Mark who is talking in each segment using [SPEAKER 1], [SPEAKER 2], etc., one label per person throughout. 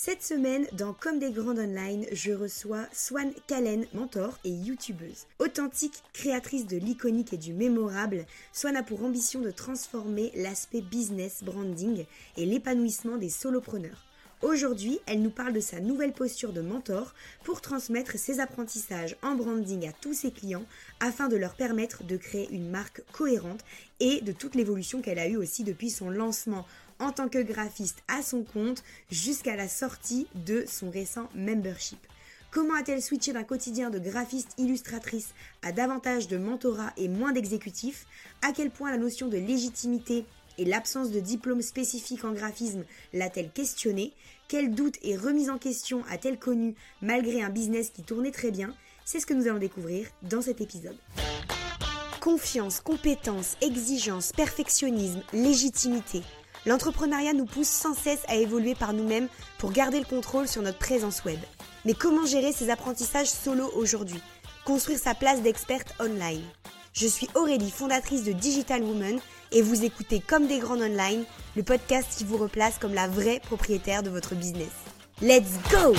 [SPEAKER 1] Cette semaine, dans Comme des grandes online, je reçois Swan Kalen, mentor et youtubeuse. Authentique, créatrice de l'iconique et du mémorable, Swan a pour ambition de transformer l'aspect business branding et l'épanouissement des solopreneurs. Aujourd'hui, elle nous parle de sa nouvelle posture de mentor pour transmettre ses apprentissages en branding à tous ses clients afin de leur permettre de créer une marque cohérente et de toute l'évolution qu'elle a eue aussi depuis son lancement en tant que graphiste à son compte jusqu'à la sortie de son récent membership. Comment a-t-elle switché d'un quotidien de graphiste illustratrice à davantage de mentorat et moins d'exécutif À quel point la notion de légitimité et l'absence de diplôme spécifique en graphisme l'a-t-elle questionné Quels doutes et remises en question a-t-elle connu malgré un business qui tournait très bien? C'est ce que nous allons découvrir dans cet épisode. Confiance, compétence, exigence, perfectionnisme, légitimité. L'entrepreneuriat nous pousse sans cesse à évoluer par nous-mêmes pour garder le contrôle sur notre présence web. Mais comment gérer ces apprentissages solo aujourd'hui? Construire sa place d'experte online Je suis Aurélie, fondatrice de Digital Woman et vous écoutez Comme des grandes online, le podcast qui vous replace comme la vraie propriétaire de votre business. Let's go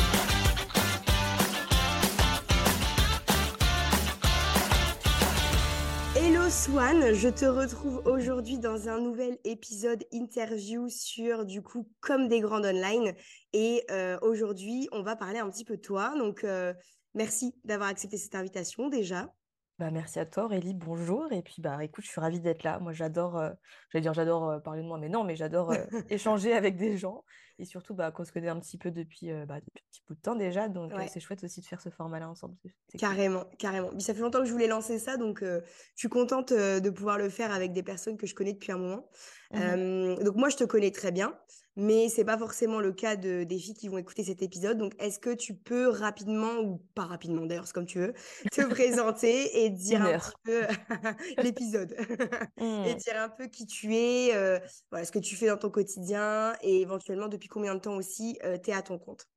[SPEAKER 1] Swan, je te retrouve aujourd'hui dans un nouvel épisode interview sur du coup Comme des grandes online. Et euh, aujourd'hui on va parler un petit peu de toi. Donc euh, merci d'avoir accepté cette invitation déjà.
[SPEAKER 2] Bah, merci à toi Aurélie, bonjour. Et puis bah écoute, je suis ravie d'être là. Moi j'adore, euh, j'allais dire j'adore euh, parler de moi, mais non, mais j'adore euh, échanger avec des gens et surtout bah, qu'on se connaît un petit peu depuis, bah, un petit bout de temps déjà, donc c'est chouette aussi de faire ce format-là ensemble.
[SPEAKER 1] Carrément, carrément. ça fait longtemps que je voulais lancer ça, donc je suis contente de pouvoir le faire avec des personnes que je connais depuis un moment. Mmh donc moi je te connais très bien, mais c'est pas forcément le cas de, des filles qui vont écouter cet épisode. Donc, est-ce que tu peux rapidement, ou pas rapidement d'ailleurs, c'est comme tu veux, te présenter et dire un petit peu l'épisode et mmh. dire un peu qui tu es, euh, voilà, ce que tu fais dans ton quotidien et éventuellement depuis combien de temps aussi euh, tu es à ton compte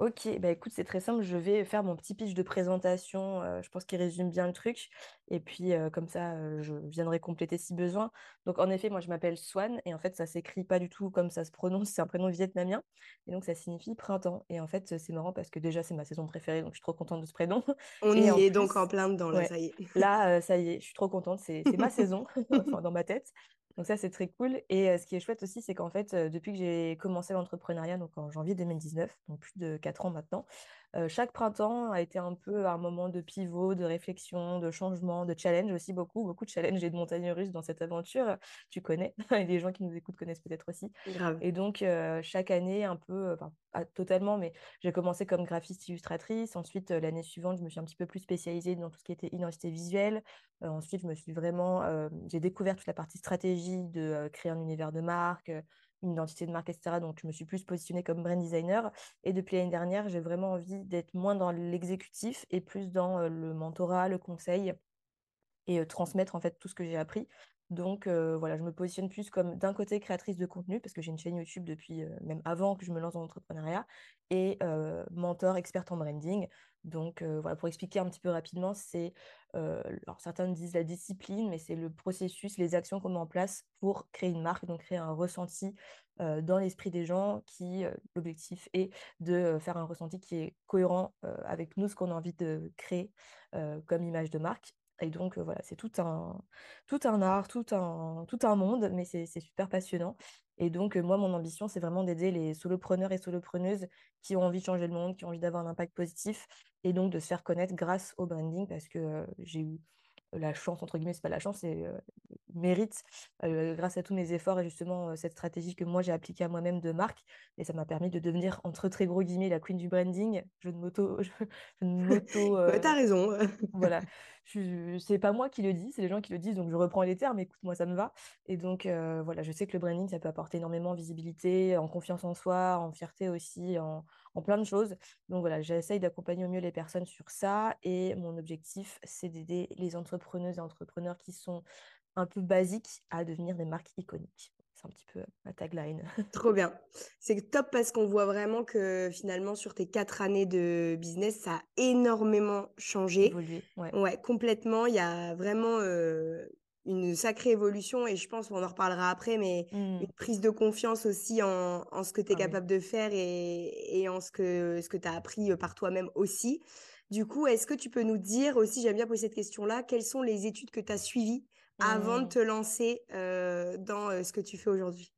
[SPEAKER 2] Ok, bah écoute, c'est très simple. Je vais faire mon petit pitch de présentation. je pense qu'il résume bien le truc. Et puis, comme ça, je viendrai compléter si besoin. Donc, en effet, moi, je m'appelle Swan. Et en fait, ça s'écrit pas du tout comme ça se prononce. C'est un prénom vietnamien. Et donc, ça signifie printemps. Et en fait, c'est marrant parce que déjà, c'est ma saison préférée. Donc, je suis trop contente de ce prénom.
[SPEAKER 1] On y est donc en plein dedans, là, ça y est.
[SPEAKER 2] Là, ça y est, je suis trop contente. C'est ma saison, dans ma tête. Donc ça, c'est très cool. Et ce qui est chouette aussi, c'est qu'en fait, depuis que j'ai commencé l'entrepreneuriat, donc en janvier 2019, donc plus de quatre ans maintenant, chaque printemps a été un peu un moment de pivot, de réflexion, de changement, de challenge aussi beaucoup, beaucoup de challenge et de montagnes russes dans cette aventure. Tu connais, et les gens qui nous écoutent connaissent peut-être aussi. Et donc, chaque année, un peu, enfin, pas totalement, mais j'ai commencé comme graphiste illustratrice. Ensuite, l'année suivante, je me suis un petit peu plus spécialisée dans tout ce qui était identité visuelle. ensuite, je me suis vraiment, j'ai découvert toute la partie stratégie de créer un univers de marque, une identité de marque, etc. Donc, je me suis plus positionnée comme brand designer. Et depuis l'année dernière, j'ai vraiment envie d'être moins dans l'exécutif et plus dans le mentorat, le conseil et transmettre en fait tout ce que j'ai appris. Donc voilà, je me positionne plus comme d'un côté créatrice de contenu, parce que j'ai une chaîne YouTube depuis même avant que je me lance dans l'entrepreneuriat, et mentor, experte en branding. Donc voilà, pour expliquer un petit peu rapidement, c'est, alors certains disent la discipline, mais c'est le processus, les actions qu'on met en place pour créer une marque, donc créer un ressenti dans l'esprit des gens qui, l'objectif est de faire un ressenti qui est cohérent avec nous, ce qu'on a envie de créer comme image de marque. Et donc, voilà, c'est tout un, tout un art, tout un, tout un monde, mais c'est super passionnant. Et donc, moi, mon ambition, c'est vraiment d'aider les solopreneurs et solopreneuses qui ont envie de changer le monde, qui ont envie d'avoir un impact positif, et donc de se faire connaître grâce au branding, parce que j'ai eu la chance, entre guillemets, c'est pas la chance, c'est euh, mérite grâce à tous mes efforts et justement cette stratégie que moi j'ai appliquée à moi-même de marque. Et ça m'a permis de devenir, entre très gros guillemets, la queen du branding. Je ne m'auto. Je,
[SPEAKER 1] m'auto. T'as raison.
[SPEAKER 2] voilà. C'est pas moi qui le dis, c'est les gens qui le disent, donc je reprends les termes, écoute, moi ça me va. Et donc voilà, je sais que le branding, ça peut apporter énormément en visibilité, en confiance en soi, en fierté aussi, en, en plein de choses. Donc voilà, j'essaye d'accompagner au mieux les personnes sur ça. Et mon objectif, c'est d'aider les entrepreneuses et entrepreneurs qui sont un peu basiques à devenir des marques iconiques. C'est un petit peu ma tagline.
[SPEAKER 1] Trop bien. C'est top parce qu'on voit vraiment que finalement, sur tes quatre années de business, ça a énormément changé.
[SPEAKER 2] ouais.
[SPEAKER 1] ouais. complètement. Il y a vraiment une sacrée évolution et je pense qu'on en reparlera après, mais
[SPEAKER 2] Mmh.
[SPEAKER 1] une prise de confiance aussi en, en ce que tu es
[SPEAKER 2] Ah oui.
[SPEAKER 1] capable de faire et, et en ce que, ce que tu as appris par toi-même aussi. Du coup, est-ce que tu peux nous dire aussi, j'aime bien poser cette question-là, quelles sont les études que tu as suivies avant de
[SPEAKER 2] Mmh.
[SPEAKER 1] te lancer euh, dans euh, ce que tu fais aujourd'hui?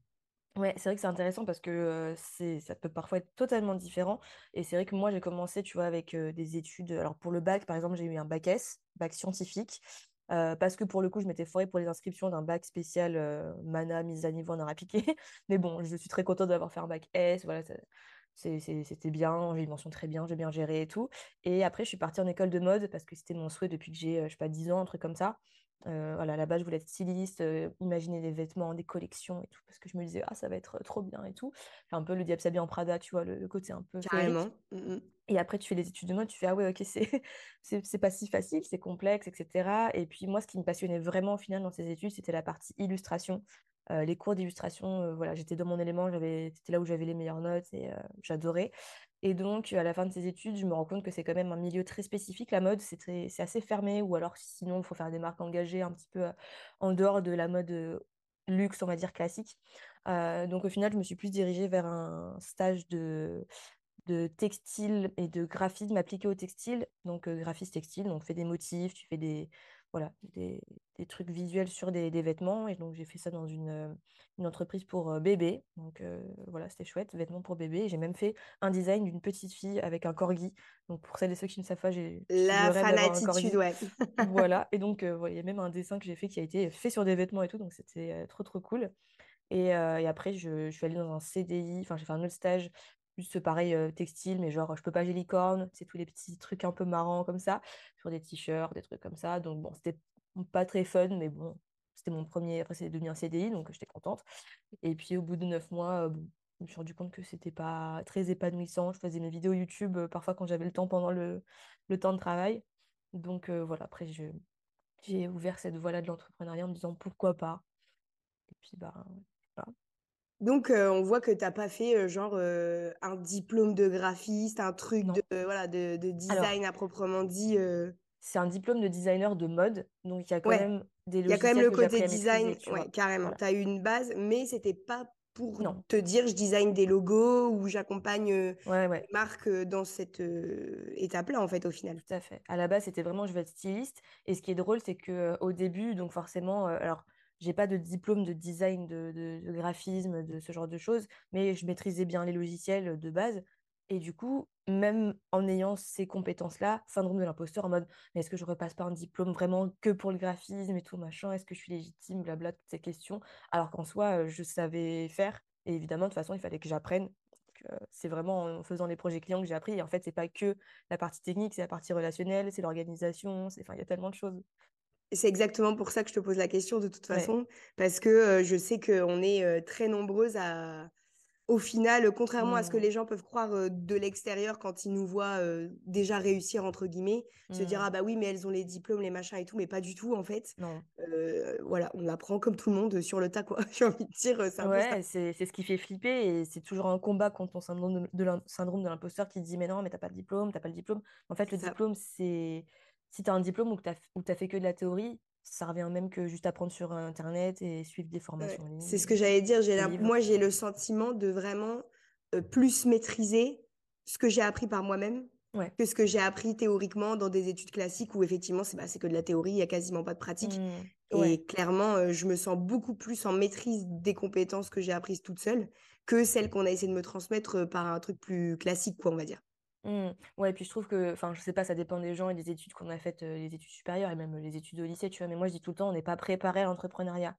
[SPEAKER 2] Ouais, c'est vrai que c'est intéressant parce que euh, c'est, ça peut parfois être totalement différent. Et c'est vrai que moi, j'ai commencé, tu vois, avec euh, des études. Alors, pour le bac, par exemple, j'ai eu un bac S, bac scientifique, euh, parce que pour le coup, je m'étais foirée pour les inscriptions d'un bac spécial euh, MANA, mise à niveau en art appliqué. Mais bon, je suis très contente d'avoir fait un bac S. Voilà, c'était bien, j'ai une mention très bien, j'ai bien géré et tout. Et après, je suis partie en école de mode parce que c'était mon souhait depuis que j'ai, euh, je sais pas, 10 ans, un truc comme ça. Euh, voilà, à la base, je voulais être styliste, euh, imaginer des vêtements, des collections et tout, parce que je me disais, ah, ça va être trop bien et tout. Enfin, un peu le diable s'habille en Prada, tu vois, le, le côté un peu.
[SPEAKER 1] Carrément. Mm, mm.
[SPEAKER 2] Et après, tu fais les études de mode, tu fais, ah ouais, ok, c'est pas si facile, c'est complexe, etc. Et puis, moi, ce qui me passionnait vraiment, au final, dans ces études, c'était la partie illustration. Les cours d'illustration, voilà, j'étais dans mon élément, c'était là où j'avais les meilleures notes et j'adorais. Et donc, à la fin de ces études, je me rends compte que c'est quand même un milieu très spécifique. La mode, c'est assez fermé, ou alors sinon, il faut faire des marques engagées un petit peu en dehors de la mode luxe, on va dire classique. Donc, au final, je me suis plus dirigée vers un stage de, textile et de graphisme appliqué au textile. Donc, graphiste textile, donc, fait des motifs, tu fais des, voilà, des, des trucs visuels sur des, des vêtements. Et donc, j'ai fait ça dans une, euh, une entreprise pour euh, bébé. Donc, euh, voilà, c'était chouette, vêtements pour bébé. Et J'ai même fait un design d'une petite fille avec un corgi. Donc, pour celles et ceux qui ne savent pas, j'ai
[SPEAKER 1] La fanatitude, ouais.
[SPEAKER 2] Voilà. Et donc, euh, voilà, il y a même un dessin que j'ai fait qui a été fait sur des vêtements et tout. Donc, c'était trop, trop cool. Et, euh, et après, je, je suis allée dans un CDI. Enfin, j'ai fait un autre stage juste pareil textile mais genre je peux pas licorne c'est tous les petits trucs un peu marrants comme ça sur des t-shirts des trucs comme ça. Donc bon c'était pas très fun mais bon c'était mon premier après c'est devenu un CDI donc j'étais contente. Et puis au bout de neuf mois je me suis rendu compte que c'était pas très épanouissant. Je faisais mes vidéos YouTube parfois quand j'avais le temps pendant le, le temps de travail. Donc voilà après j'ai ouvert cette voie-là de l'entrepreneuriat en me disant pourquoi pas. Et puis bah voilà.
[SPEAKER 1] Donc, euh, on voit que tu n'as pas fait euh, genre euh, un diplôme de graphiste, un truc de,
[SPEAKER 2] non
[SPEAKER 1] voilà, de, de
[SPEAKER 2] alors
[SPEAKER 1] design à proprement dit.
[SPEAKER 2] c'est un diplôme de designer de mode, donc il y a quand
[SPEAKER 1] Ouais,
[SPEAKER 2] même des
[SPEAKER 1] il y a quand même le côté design.
[SPEAKER 2] maîtriser,
[SPEAKER 1] Ouais, carrément.
[SPEAKER 2] Voilà.
[SPEAKER 1] Tu as eu une base, mais c'était pas pour
[SPEAKER 2] Non,
[SPEAKER 1] te dire je design des logos ou j'accompagne
[SPEAKER 2] ouais,
[SPEAKER 1] marques dans cette étape-là, en fait, au final.
[SPEAKER 2] tout à fait. À la base, c'était vraiment je veux être styliste. Et ce qui est drôle, c'est que euh, au début, donc forcément, alors j'ai pas de diplôme de design, de, graphisme, de ce genre de choses, mais je maîtrisais bien les logiciels de base. Et du coup, même en ayant ces compétences-là, syndrome de l'imposteur, en mode, mais est-ce que je repasse pas un diplôme vraiment que pour le graphisme et tout machin? Est-ce que je suis légitime? Blabla, toutes ces questions. Alors qu'en soi, je savais faire. Et évidemment, de toute façon, il fallait que j'apprenne. C'est vraiment en faisant les projets clients que j'ai appris. Et en fait, c'est pas que la partie technique, c'est la partie relationnelle, c'est l'organisation, enfin, il y a tellement de choses.
[SPEAKER 1] C'est exactement pour ça que je te pose la question, de toute
[SPEAKER 2] Ouais.
[SPEAKER 1] façon, parce que euh, je sais qu'on est euh, très nombreuses à au final, contrairement à ce que
[SPEAKER 2] Mm,
[SPEAKER 1] les gens peuvent croire euh, de l'extérieur quand ils nous voient déjà réussir, entre guillemets, se dire,
[SPEAKER 2] mm.
[SPEAKER 1] ah bah oui, mais elles ont les diplômes, les machins et tout, mais pas du tout, en fait.
[SPEAKER 2] Non.
[SPEAKER 1] Voilà, on apprend comme tout le monde sur le tas, quoi. J'ai envie de dire, c'est.
[SPEAKER 2] Ouais, c'est ce qui fait flipper et c'est toujours un combat contre ton syndrome de, de l'imposteur qui dit mais non, mais t'as pas de diplôme, t'as pas le diplôme. En fait, le
[SPEAKER 1] ça.
[SPEAKER 2] diplôme, c'est si t'as un diplôme ou que t'as ou t'as fait que de la théorie, ça revient même que juste apprendre sur Internet et suivre des formations
[SPEAKER 1] c'est ce que j'allais dire. J'ai moi, j'ai le sentiment de vraiment euh, plus maîtriser ce que j'ai appris par moi-même
[SPEAKER 2] Ouais.
[SPEAKER 1] que ce que j'ai appris théoriquement dans des études classiques où effectivement, c'est bah, que de la théorie, il y a quasiment pas de pratique.
[SPEAKER 2] Mm, ouais.
[SPEAKER 1] Et clairement, euh, je me sens beaucoup plus en maîtrise des compétences que j'ai apprises toute seule que celles qu'on a essayé de me transmettre euh, par un truc plus classique, quoi, on va dire.
[SPEAKER 2] Mm. Ouais, et puis je trouve que, enfin, je sais pas, ça dépend des gens et des études qu'on a faites, euh, les études supérieures et même les études au lycée, tu vois. Mais moi, je dis tout le temps, on n'est pas préparé à l'entrepreneuriat.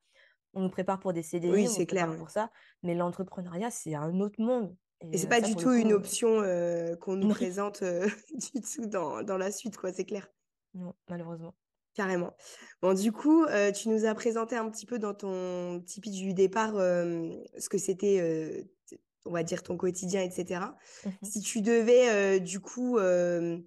[SPEAKER 2] On nous prépare pour des CDI,
[SPEAKER 1] Oui,
[SPEAKER 2] on nous
[SPEAKER 1] c'est clair.
[SPEAKER 2] prépare pour ça, mais l'entrepreneuriat, c'est un autre monde.
[SPEAKER 1] Et c'est
[SPEAKER 2] euh,
[SPEAKER 1] pas
[SPEAKER 2] ça,
[SPEAKER 1] du
[SPEAKER 2] pour le
[SPEAKER 1] tout une
[SPEAKER 2] coup,
[SPEAKER 1] option euh, qu'on nous
[SPEAKER 2] non,
[SPEAKER 1] présente euh, du tout dans, dans la suite, quoi, c'est clair.
[SPEAKER 2] non, malheureusement.
[SPEAKER 1] Carrément. Bon, du coup, euh, tu nous as présenté un petit peu dans ton petit pitch du départ euh, ce que c'était, euh, on va dire, ton quotidien, etc.
[SPEAKER 2] Mhm.
[SPEAKER 1] Si tu devais, euh, du coup, euh,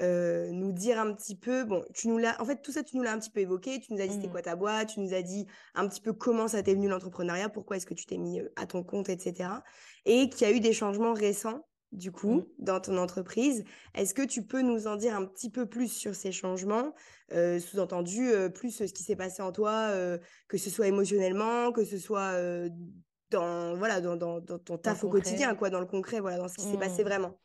[SPEAKER 1] euh, nous dire un petit peu, bon, tu nous l'as, en fait, tout ça, tu nous l'as un petit peu évoqué. Tu nous as dit c'était
[SPEAKER 2] Mhm.
[SPEAKER 1] quoi ta boîte, tu nous as dit un petit peu comment ça t'est venu l'entrepreneuriat, pourquoi est-ce que tu t'es mis à ton compte, etc. Et qu'il y a eu des changements récents du
[SPEAKER 2] Mmh.
[SPEAKER 1] coup, dans ton entreprise. Est-ce que tu peux nous en dire un petit peu plus sur ces changements? Sous-entendu, plus ce qui s'est passé en toi, que ce soit émotionnellement, que ce soit, dans voilà, dans dans dans ton taf au
[SPEAKER 2] concret.
[SPEAKER 1] quotidien quoi, dans le concret, voilà, dans ce qui s'est passé
[SPEAKER 2] Mmh.
[SPEAKER 1] vraiment?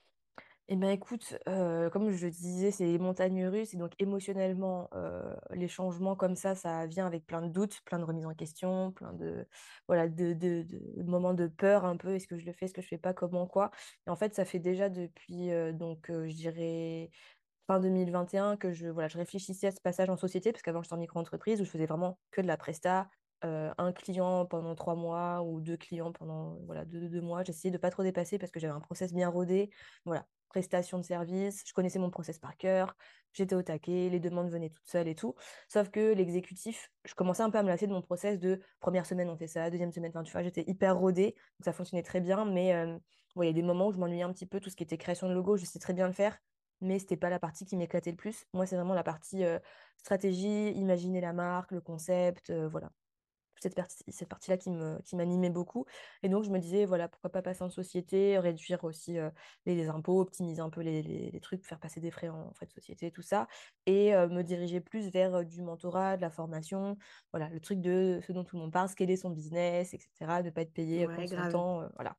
[SPEAKER 2] Et ben, écoute, heu, comme je disais, c'est les montagnes russes et donc émotionnellement, heu, les changements comme ça, ça vient avec plein de doutes, plein de remises en question, plein de voilà, de de de moments de peur un peu. Est-ce que je le fais? Est-ce que je fais pas? Comment? Quoi? Et en fait, ça fait déjà depuis, heu, donc je dirais fin 2021 que je voilà, je réfléchissais à ce passage en société parce qu'avant j'étais en micro-entreprise où je faisais vraiment que de la presta, 1 client pendant 3 mois ou 2 clients pendant, voilà, deux 2 mois. J'essayais de pas trop dépasser parce que j'avais un process bien rodé. Voilà, prestation de service, je connaissais mon process par cœur, j'étais au taquet, les demandes venaient toutes seules et tout. Sauf que l'exécutif, je commençais un peu à me lasser de mon process de première semaine on fait ça, deuxième semaine, enfin tu vois, j'étais hyper rodée, donc ça fonctionnait très bien, mais il y a des moments où je m'ennuyais un petit peu, tout ce qui était création de logo, je sais très bien le faire, mais c'était pas la partie qui m'éclatait le plus. Moi, c'est vraiment la partie, stratégie, imaginer la marque, le concept, voilà cette partie cette partie-là qui m'animait beaucoup et donc je me disais, voilà, pourquoi pas passer en société, réduire aussi, les les impôts, optimiser un peu les les les trucs, faire passer des frais en frais de société, tout ça et me diriger plus vers, du mentorat, de la formation, voilà, le truc de ce dont tout le monde parle, scaler son business et cetera, ne pas être payé,
[SPEAKER 1] Ouais,
[SPEAKER 2] son
[SPEAKER 1] grave.
[SPEAKER 2] temps, voilà.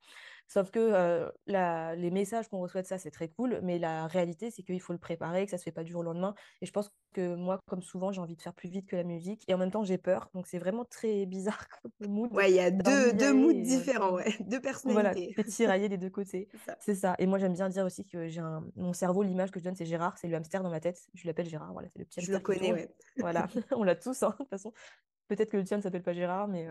[SPEAKER 2] Sauf que, la les messages qu'on reçoit de ça, c'est très cool, mais la réalité, c'est qu'il faut le préparer, que ça se fait pas du jour au lendemain et je pense que moi, comme souvent, j'ai envie de faire plus vite que la musique et en même temps, j'ai peur. Donc c'est vraiment très bizarre comme mood.
[SPEAKER 1] Ouais, il y a deux deux moods
[SPEAKER 2] et
[SPEAKER 1] différents, ouais, 2
[SPEAKER 2] voilà,
[SPEAKER 1] personnalités.
[SPEAKER 2] es tiraillé des 2 côtés.
[SPEAKER 1] C'est ça.
[SPEAKER 2] Et moi, j'aime bien dire aussi que j'ai un mon cerveau, l'image que je donne, c'est Gérard, c'est le hamster dans ma tête. Je l'appelle Gérard, voilà, c'est le petit
[SPEAKER 1] Je le connais, ouais.
[SPEAKER 2] Voilà, on l'a tous, hein, de toute façon. Peut-être que le tien ne s'appelle pas Gérard, mais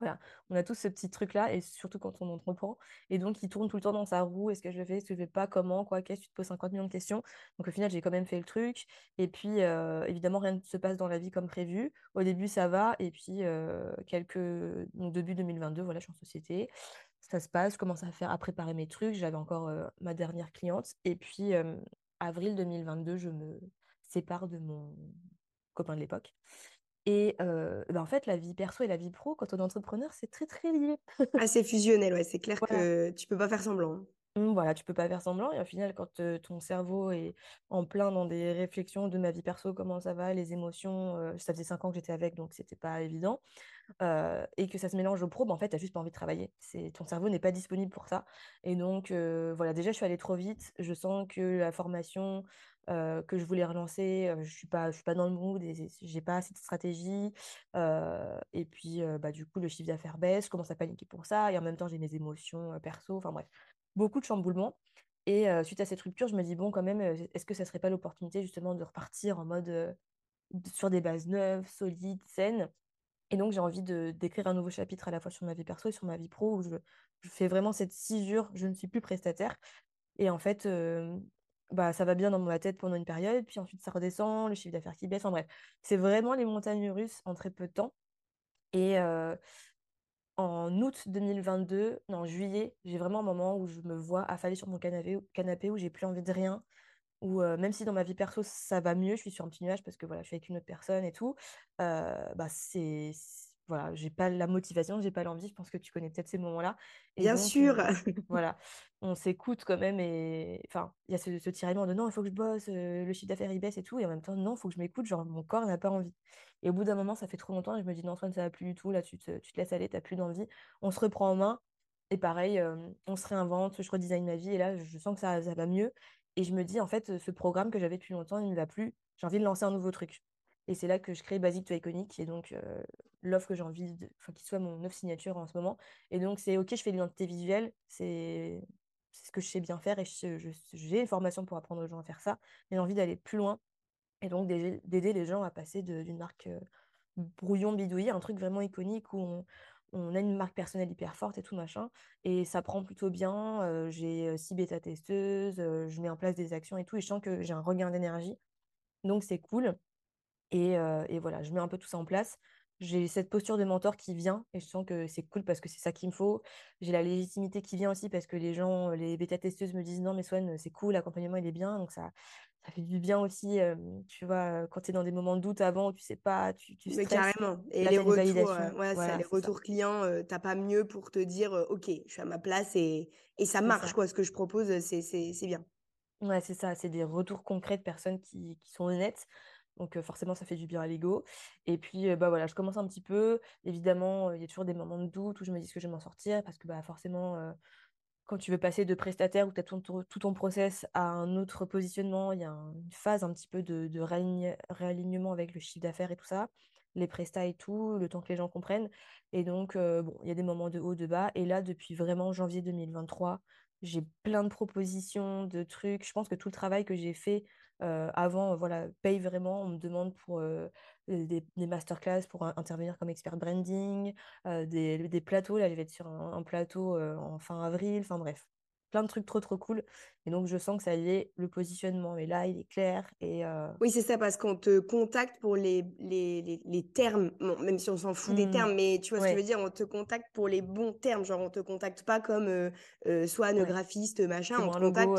[SPEAKER 2] voilà, on a tous ce petit truc-là et surtout quand on entreprend et donc il tourne tout le temps dans sa roue: «Est-ce que je fais? Est-ce que je le fais pas? Comment? Quoi? Qu'est-ce?» tu te poses 50 millions de questions. Donc au final, j'ai quand même fait le truc et puis, heu, évidemment, rien ne se passe dans la vie comme prévu. Au début, ça va et puis, heu, quelques début 2022, voilà, je suis en société. Ça se passe, je commence à faire à préparer mes trucs. J'avais encore, heu, ma dernière cliente et puis, avril 2022, je me sépare de mon copain de l'époque et bah, en fait, la vie perso et la vie pro, quand on est entrepreneur, c'est très, très lié.
[SPEAKER 1] Ah, c'est fusionnel, ouais, c'est clair
[SPEAKER 2] Voilà.
[SPEAKER 1] que tu peux pas faire semblant.
[SPEAKER 2] Mmh, voilà, tu peux pas faire semblant et au final, quand, ton cerveau est en plein dans des réflexions de ma vie perso, comment ça va, les émotions, ça faisait 5 ans que j'étais avec, donc c'était pas évident, et que ça se mélange au pro, bah, en fait, tu as juste pas envie de travailler. C'est ton cerveau n'est pas disponible pour ça et donc voilà, déjà, je suis allée trop vite. Je sens que la formation, heu, que je voulais relancer, heu, je suis pas je suis pas dans le mood c'est j'ai pas assez de stratégie, heu et puis, bah, du coup, le chiffre d'affaires baisse. Je commence à paniquer pour ça et en même temps, j'ai mes émotions, perso, enfin bref, beaucoup de chamboulements et suite à cette rupture, je me dis: «Bon, quand même, est-ce que ça serait pas l'opportunité justement de repartir en mode, sur des bases neuves, solides, saines?» Et donc j'ai envie d'écrire un nouveau chapitre à la fois sur ma vie perso et sur ma vie pro où je je fais vraiment cette cisure, je ne suis plus prestataire et en fait, bah, ça va bien dans ma tête pendant une période, puis ensuite ça redescend, le chiffre d'affaires qui baisse, enfin bref. C'est vraiment les montagnes russes en très peu de temps et en août 2022, non, en juillet, j'ai vraiment un moment où je me vois affalée sur mon canapé canapé où j'ai plus envie de rien, où, même si dans ma vie perso ça va mieux, je suis sur un petit nuage parce que voilà, je suis avec une autre personne et tout, bah, c'est voilà, j'ai pas la motivation, j'ai pas l'envie, je pense que tu connais peut-être ces moments-là et
[SPEAKER 1] Bien
[SPEAKER 2] donc
[SPEAKER 1] sûr!
[SPEAKER 2] voilà, on s'écoute quand même et enfin, il y a ce ce tiraillement de: «Non, il faut que je bosse, heu, le chiffre d'affaires il baisse et tout» et en même temps: «Non, il faut que je m'écoute», genre mon corps n'a pas envie et au bout d'un moment, ça fait trop longtemps et je me dis: «Non Antoine, ça va plus du tout, là, tu te tu te laisses aller, tu as plus d'envie». On se reprend en main et pareil, hem, on se réinvente, je redesign ma vie et là, je sens que ça ça va mieux et je me dis: «En fait, ce programme que j'avais depuis longtemps, il ne va plus, j'ai envie de lancer un nouveau truc» et c'est là que je crée Basic to Iconic qui est donc, heu, l'offre que j'ai envie de enfin, qui soit mon offre signature en ce moment. Et donc c'est OK, je fais de l'identité visuelle, c'est ce que je sais bien faire et j'ai une formation pour apprendre aux gens à faire ça, mais j'ai envie d'aller plus loin et donc d'aider les gens à passer d'une marque, heu, brouillon bidouillis à un truc vraiment iconique où on a une marque personnelle hyper forte et tout machin. Et ça prend plutôt bien, heu, j'ai, heu, 6 bêta-testeuses, heu, je mets en place des actions et tout et je sens que j'ai un regain d'énergie. Donc c'est cool et heu et voilà, je mets un peu tout ça en place. j'ai cette posture de mentor qui vient et je sens que c'est cool parce que c'est ça qu'il me faut. J'ai la légitimité qui vient aussi parce que les gens, les bêta-testeuses me disent non, mais Swan, c'est cool, l'accompagnement, il est bien. Donc ça, ça fait du bien aussi, tu vois, quand tu es dans des moments de doute avant, tu sais pas, tu, tu
[SPEAKER 1] stresses. Mais carrément. Et les retours, ouais, ça, les retours clients, t'as pas mieux pour te dire, OK, je suis à ma place et, et ça marche, quoi. Ce que je propose, c'est bien.
[SPEAKER 2] Ouais, c'est ça. C'est des retours concrets de personnes qui, qui sont honnêtes. Donc forcément, ça fait du bien à l'ego. Et puis, bah voilà, je commence un petit peu. Évidemment, il y a toujours des moments de doute où je me dis que je vais m'en sortir parce que bah, forcément, quand tu veux passer de prestataire ou tu as tout, tout, ton process à un autre positionnement, il y a une phase un petit peu de, de réalignement avec le chiffre d'affaires et tout ça, les prestats et tout, le temps que les gens comprennent. Et donc, bon, il y a des moments de haut, de bas. Et là, depuis vraiment janvier 2023, j'ai plein de propositions, de trucs. Je pense que tout le travail que j'ai fait avant voilà, paye vraiment. On me demande pour des, masterclass pour intervenir comme expert branding, des, des, plateaux. Là, je vais être sur un, plateau en fin avril. Enfin bref, plein de trucs trop trop cool. Et donc je sens que ça y est, le positionnement est là, il est clair. Et
[SPEAKER 1] Oui, c'est ça, parce qu'on te contacte pour les, les, les, termes, même si on s'en fout des mmh. termes, mais tu vois ce que je veux dire, on te contacte pour les bons termes, genre on te contacte pas comme euh, soit un graphiste, machin, on te contacte,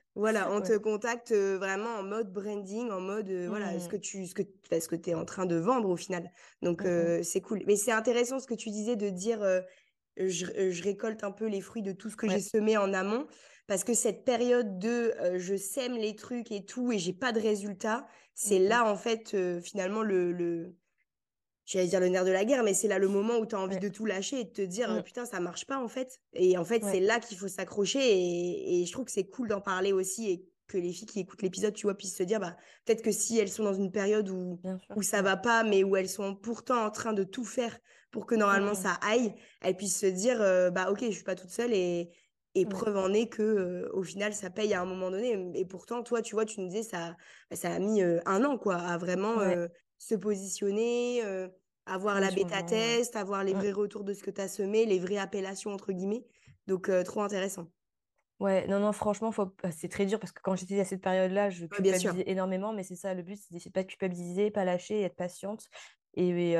[SPEAKER 1] voilà, on te contacte vraiment en mode branding, en mode, voilà, ce mmh. que tu ce que, ce que es en train de vendre au final. Donc mmh, c'est cool. Mais c'est intéressant ce que tu disais de dire je, récolte un peu les fruits de tout ce que j'ai semé en amont. Parce que cette période de je sème les trucs et tout et j'ai pas de résultat, c'est mmh là en fait finalement le, le j'allais dire le nerf de la guerre, mais c'est là le moment où tu as envie de tout lâcher et de te dire mmh. putain ça marche pas en fait. Et en fait c'est là qu'il faut s'accrocher et, et, je trouve que c'est cool d'en parler aussi et que les filles qui écoutent l'épisode, tu vois, puissent se dire, bah, peut-être que si elles sont dans une période où, où ça va pas, mais où elles sont pourtant en train de tout faire pour que normalement ça aille, elles puissent se dire, euh, bah, ok, je suis pas toute seule et, et preuve en est que euh, au final ça paye à un moment donné. Et pourtant, toi, tu vois, tu nous disais, ça, bah, ça a mis euh, un an, quoi, à vraiment se positionner, avoir la bêta test, avoir les vrais retours de ce que tu as semé, les vraies appellations, entre guillemets. Donc, trop intéressant.
[SPEAKER 2] Ouais, non, non, franchement, faut... Bah, c'est très dur parce que quand j'étais à cette période-là, je culpabilisais énormément, mais c'est ça, le but, c'est d'essayer de pas culpabiliser, pas lâcher, être patiente. Et,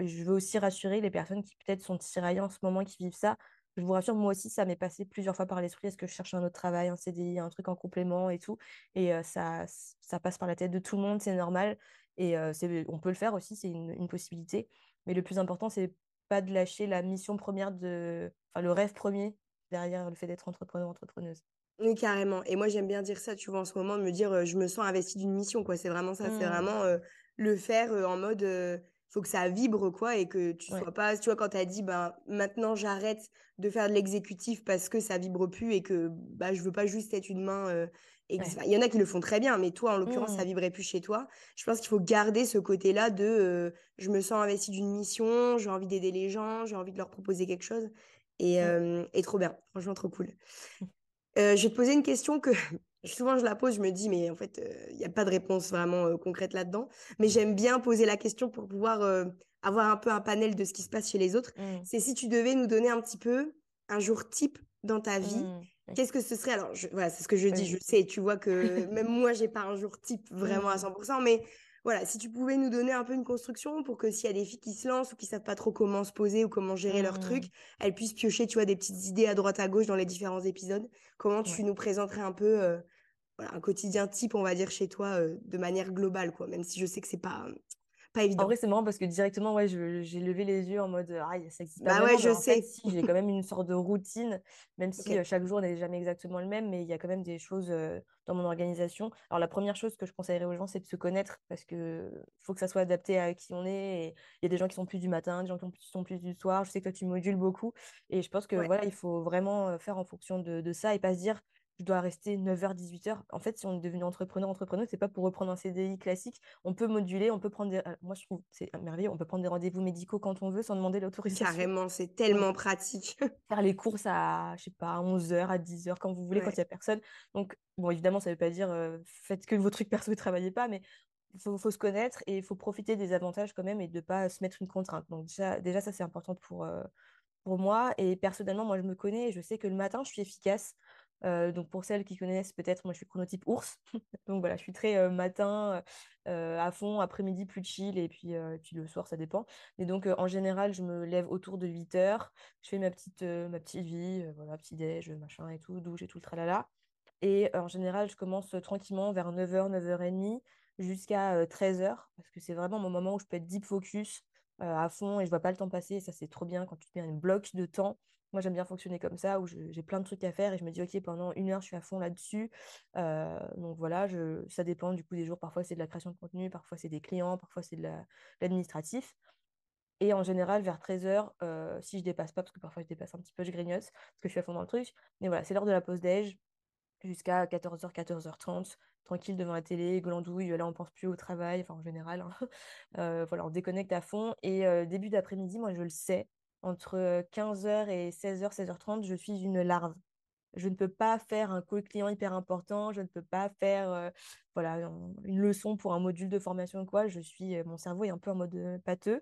[SPEAKER 2] je veux aussi rassurer les personnes qui peut-être sont tiraillées en ce moment, qui vivent ça. Je vous rassure, moi aussi, ça m'est passé plusieurs fois par l'esprit. Est-ce que je cherche un autre travail, un CDI, un truc en complément et tout? Et ça, ça passe par la tête de tout le monde, c'est normal. Et c'est, on peut le faire aussi, c'est une, une possibilité. Mais le plus important, c'est pas de lâcher la mission première de, enfin, le rêve premier derrière le fait d'être entrepreneur, entrepreneuse.
[SPEAKER 1] Oui, carrément. Et moi, j'aime bien dire ça, tu vois, en ce moment, me dire, je me sens investie d'une mission, quoi. C'est vraiment ça. C'est mmh. vraiment le faire en mode, il faut que ça vibre, quoi, et que tu sois pas, tu vois, quand tu as dit, ben, maintenant, j'arrête de faire de l'exécutif parce que ça vibre plus et que, bah, je veux pas juste être une main. Il y en a qui le font très bien, mais toi, en l'occurrence, ça mmh. vibrait plus chez toi. Je pense qu'il faut garder ce côté-là de je me sens investie d'une mission, j'ai envie d'aider les gens, j'ai envie de leur proposer quelque chose. Et, et, trop bien, franchement trop cool. Euh, je vais te poser une question que souvent je la pose, je me dis, mais en fait, il n'y a pas de réponse vraiment concrète là-dedans. Mais j'aime bien poser la question pour pouvoir avoir un peu un panel de ce qui se passe chez les autres. Mmh. C'est si tu devais nous donner un petit peu un jour type dans ta vie, mmh, qu'est-ce que ce serait? Alors, voilà, c'est ce que je dis, je sais, tu vois que même moi, j'ai pas un jour type vraiment à 100%, mmh. mais voilà, si tu pouvais nous donner un peu une construction pour que s'il y a des filles qui se lancent ou qui savent pas trop comment se poser ou comment gérer leur truc, mmh. elles puissent piocher, tu vois, des petites idées à droite à gauche dans les différents épisodes. Comment tu nous présenterais un peu euh, un quotidien type, on va dire, chez toi euh, de manière globale, quoi, même si je sais que c'est pas en
[SPEAKER 2] vrai, c'est marrant parce que directement, ouais, j'ai levé les yeux en mode ah, ça existe
[SPEAKER 1] pas. Bah ouais, je sais.
[SPEAKER 2] si, j'ai quand même une sorte de routine, même si chaque jour n'est jamais exactement le même, mais il y a quand même des choses dans mon organisation. Alors, la première chose que je conseillerais aux gens, c'est de se connaître parce que faut que ça soit adapté à qui on est. Il y a des gens qui sont plus du matin, des gens qui sont plus du soir. Je sais que toi, tu modules beaucoup. Et je pense que voilà, il faut vraiment faire en fonction de, de ça et pas se dire je dois rester 9h, 18h. En fait, si on est devenu entrepreneur, entrepreneur, c'est pas pour reprendre un CDI classique. On peut moduler, on peut prendre des. Euh, moi, je trouve c'est merveilleux. On peut prendre des rendez-vous médicaux quand on veut sans demander l'autorisation.
[SPEAKER 1] Carrément, c'est tellement pratique.
[SPEAKER 2] Faire les courses à, je sais pas, à 11h, à 10h, quand vous voulez, quand il n'y a personne. Donc, bon, évidemment, ça ne veut pas dire euh, faites que vos trucs perso ne travaillez pas, mais il faut, faut, se connaître et il faut profiter des avantages quand même et de ne pas se mettre une contrainte. Donc, déjà, déjà ça, c'est important pour. Euh, pour moi et personnellement moi je me connais et je sais que le matin je suis efficace donc pour celles qui connaissent peut-être, moi je suis chronotype ours. donc voilà, je suis très matin à fond, après-midi plus chill et puis, le soir ça dépend. Et donc en général, je me lève autour de 8 heures, je fais ma petite, ma vie, voilà, petit déj, machin et tout, douche et tout le tralala. Et en général, je commence tranquillement vers 9h, 9h30 jusqu'à 13h parce que c'est vraiment mon moment où je peux être deep focus à fond et je vois pas le temps passer. Et ça, c'est trop bien quand tu te mets un bloc de temps. Moi, j'aime bien fonctionner comme ça, où j'ai plein de trucs à faire et je me dis, OK, pendant une heure, je suis à fond là-dessus. donc voilà, je, ça dépend du coup des jours. Parfois, c'est de la création de contenu, parfois, c'est des clients, parfois, c'est de l'administratif. et en général, vers 13h, si je dépasse pas, parce que parfois je dépasse un petit peu, je grignote, parce que je suis à fond dans le truc. Mais voilà, c'est l'heure de la pause déj jusqu'à 14h, 14h30 tranquille devant la télé, glandouille, là on pense plus au travail, enfin en général, hein. euh, voilà, on déconnecte à fond. Et euh, début d'après-midi, moi je le sais, entre 15h et 16h, 16h30, je suis une larve. Je ne peux pas faire un call client hyper important, je ne peux pas faire voilà, une leçon pour un module de formation ou quoi. Je suis, mon cerveau est un peu en mode pâteux.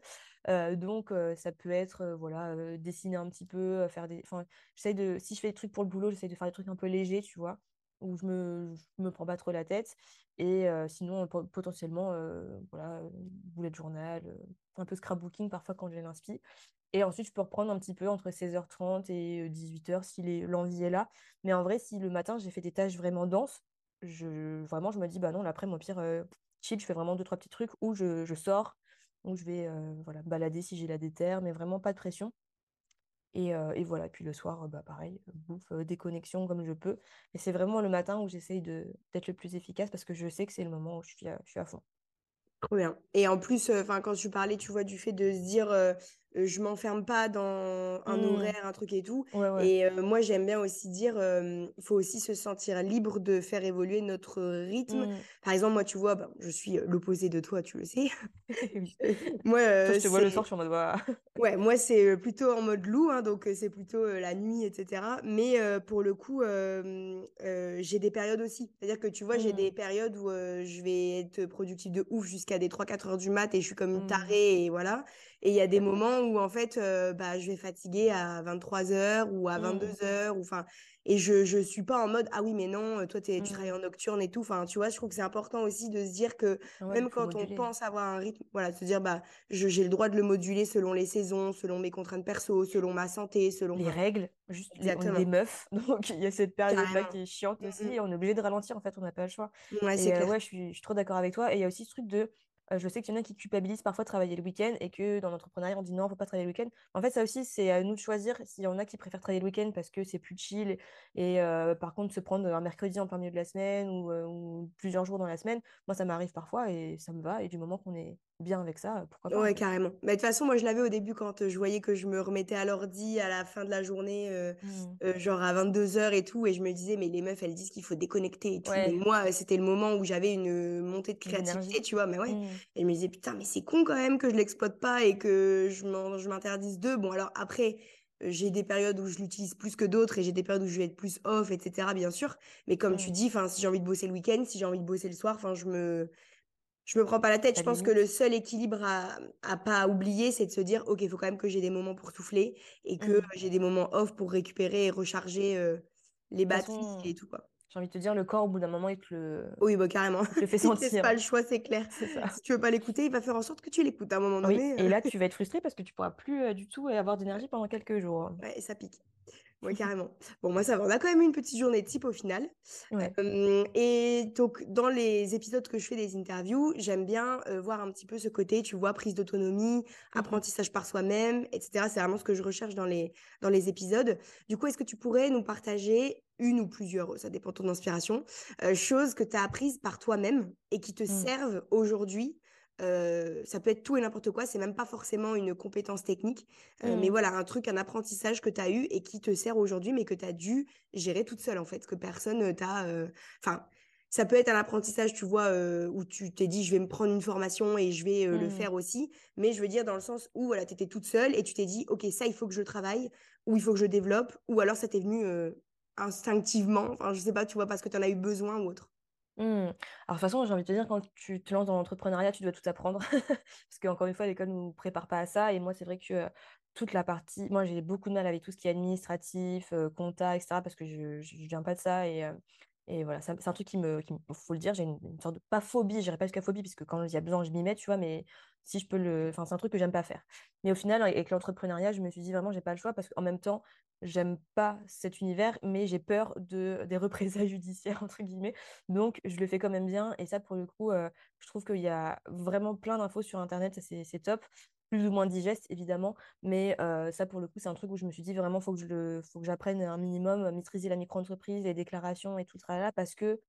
[SPEAKER 2] donc ça peut être voilà, dessiner un petit peu, faire des. Enfin, j'essaie de. Si je fais des trucs pour le boulot, j'essaie de faire des trucs un peu légers, tu vois où je me, me prends pas trop la tête. Et sinon, potentiellement, voilà, bullet journal, un peu scrapbooking parfois quand j'ai l'inspi. Et ensuite, je peux reprendre un petit peu entre 16h30 et 18h si l'envie est là. Mais en vrai, si le matin, j'ai fait des tâches vraiment denses, je, vraiment, je me dis, bah non, l'après, mon pire, chill, je fais vraiment deux, trois petits trucs où je, je sors, où je vais voilà, balader si j'ai la déterre, mais vraiment pas de pression. Et, et, voilà, puis le soir, bah, pareil, bouffe, déconnexion comme je peux. Et c'est vraiment le matin où j'essaye d'être le plus efficace parce que je sais que c'est le moment où je suis à, je suis à fond.
[SPEAKER 1] Trop bien. Et en plus, enfin quand tu parlais, tu vois, du fait de se dire, je m'enferme pas dans un mmh. horaire, un truc et tout. Et moi, j'aime bien aussi dire, il faut aussi se sentir libre de faire évoluer notre rythme. Mmh. Par exemple, moi, tu vois, ben, je suis l'opposé de toi, tu le sais.
[SPEAKER 2] moi, je te vois le soir, je suis en mode.
[SPEAKER 1] ouais, moi, c'est plutôt en mode loup, hein, donc c'est plutôt la nuit, etc. Mais pour le coup, j'ai des périodes aussi. C'est-à-dire que tu vois, j'ai des mmh. périodes où je vais être productive de ouf jusqu'à des 3-4 heures du mat et je suis comme une tarée et voilà. Et il y a des moments où, en fait, euh, bah, je vais fatiguer à 23h ou à 22h. Ou, enfin, et je ne suis pas en mode, ah oui, mais non, toi, tu travailles mmh. en nocturne et tout. Enfin, tu vois, je trouve que c'est important aussi de se dire que même quand on pense avoir un rythme, voilà, se dire, bah, j'ai le droit de le moduler selon les saisons, selon mes contraintes perso, selon ma santé, selon.
[SPEAKER 2] Les règles, juste, Exactement. on est des meufs. Donc, il y a cette période-là qui est chiante mmh, aussi. Mmh. Et on est obligé de ralentir, en fait, on n'a pas le choix.
[SPEAKER 1] Ouais, c'est euh,
[SPEAKER 2] ouais, je suis, je suis trop d'accord avec toi. Et il y a aussi ce truc de je sais qu'il y en a qui culpabilisent parfois de travailler le week-end et que dans l'entrepreneuriat, on dit non, il ne faut pas travailler le week-end. En fait, ça aussi, c'est à nous de choisir s'il y en a qui préfèrent travailler le week-end parce que c'est plus chill et, par contre, se prendre un mercredi en plein milieu de la semaine ou, plusieurs jours dans la semaine, moi, ça m'arrive parfois et ça me va. Et du moment qu'on est bien avec ça, pourquoi pas
[SPEAKER 1] Ouais, carrément. Mais de toute façon, moi, je l'avais au début quand je voyais que je me remettais à l'ordi à la fin de la journée, mmh. genre à 22h et tout, et je me disais, mais les meufs, elles disent qu'il faut déconnecter et tout. Moi, c'était le moment où j'avais une montée de créativité, tu vois, mais ouais. Mmh. Et je me disais, putain, mais c'est con quand même que je l'exploite pas et que je m'interdise d'eux. Bon, alors après, j'ai des périodes où je l'utilise plus que d'autres et j'ai des périodes où je vais être plus off, etc., bien sûr. Mais comme tu mmh. dis, si j'ai envie de bosser le week-end, si j'ai envie de bosser le soir, je me je me prends pas la tête. Je pense que le seul équilibre à, à pas oublier, c'est de se dire, OK, il faut quand même que j'ai des moments pour souffler et que mmh. j'ai des moments off pour récupérer et recharger euh, les batteries et tout, quoi.
[SPEAKER 2] J'ai envie de te dire, le corps, au bout d'un moment, il te le,
[SPEAKER 1] oui, bah, carrément.
[SPEAKER 2] le fait sentir.
[SPEAKER 1] c'est pas le choix, c'est clair. Ça. Si tu veux pas l'écouter, il va faire en sorte que tu l'écoutes à un moment donné.
[SPEAKER 2] Et là, euh. tu vas être frustré parce que tu pourras plus euh, du tout avoir d'énergie pendant quelques jours.
[SPEAKER 1] Ouais, ça pique. Oui, carrément. Bon, moi, ça va. On a quand même une petite journée de type au final. et donc, dans les épisodes que je fais des interviews, j'aime bien voir un petit peu ce côté, tu vois, prise d'autonomie, mmh apprentissage par soi-même, etc. C'est vraiment ce que je recherche dans les, dans les épisodes. Du coup, est-ce que tu pourrais nous partager une ou plusieurs, ça dépend de ton inspiration, choses que tu as apprises par toi-même et qui te mmh. servent aujourd'hui ça peut être tout et n'importe quoi, c'est même pas forcément une compétence technique, mais mmh. voilà, un truc, un apprentissage que tu as eu et qui te sert aujourd'hui, mais que tu as dû gérer toute seule, en fait, que personne t'a... Enfin, ça peut être un apprentissage, tu vois, où tu t'es dit, je vais me prendre une formation et je vais le mmh. faire aussi, mais je veux dire dans le sens où, voilà, tu étais toute seule et tu t'es dit, OK, ça, il faut que je travaille, ou il faut que je développe, ou alors ça t'est venu instinctivement, enfin, je sais pas, tu vois, parce que tu en as eu besoin ou autre.
[SPEAKER 2] Mmh. Alors, de toute façon, j'ai envie de te dire, quand tu te lances dans l'entrepreneuriat, tu dois tout apprendre. Parce qu'encore une fois, l'école ne nous prépare pas à ça. Et moi, c'est vrai que euh, toute la partie. Moi, j'ai beaucoup de mal avec tout ce qui est administratif, euh, compta, etc. Parce que je ne viens pas de ça. Et, euh, et voilà, c'est un, truc qui me, qui faut le dire, j'ai une, sorte de, pas phobie, je dirais pas jusqu'à phobie, puisque quand il y a besoin, je m'y mets, tu vois, mais si je peux le, enfin, c'est un truc que j'aime pas faire. Mais au final, avec l'entrepreneuriat, je me suis dit vraiment, j'ai pas le choix, parce qu'en même temps, j'aime pas cet univers, mais j'ai peur de, des représailles judiciaires, entre guillemets, donc je le fais quand même bien, et ça, pour le coup, euh, je trouve qu'il y a vraiment plein d'infos sur Internet, c'est top, plus ou moins digeste, évidemment, mais ça, pour le coup, c'est un truc où je me suis dit vraiment, faut que je faut que j'apprenne un minimum, à maîtriser la micro-entreprise, les déclarations et tout le tralala, parce que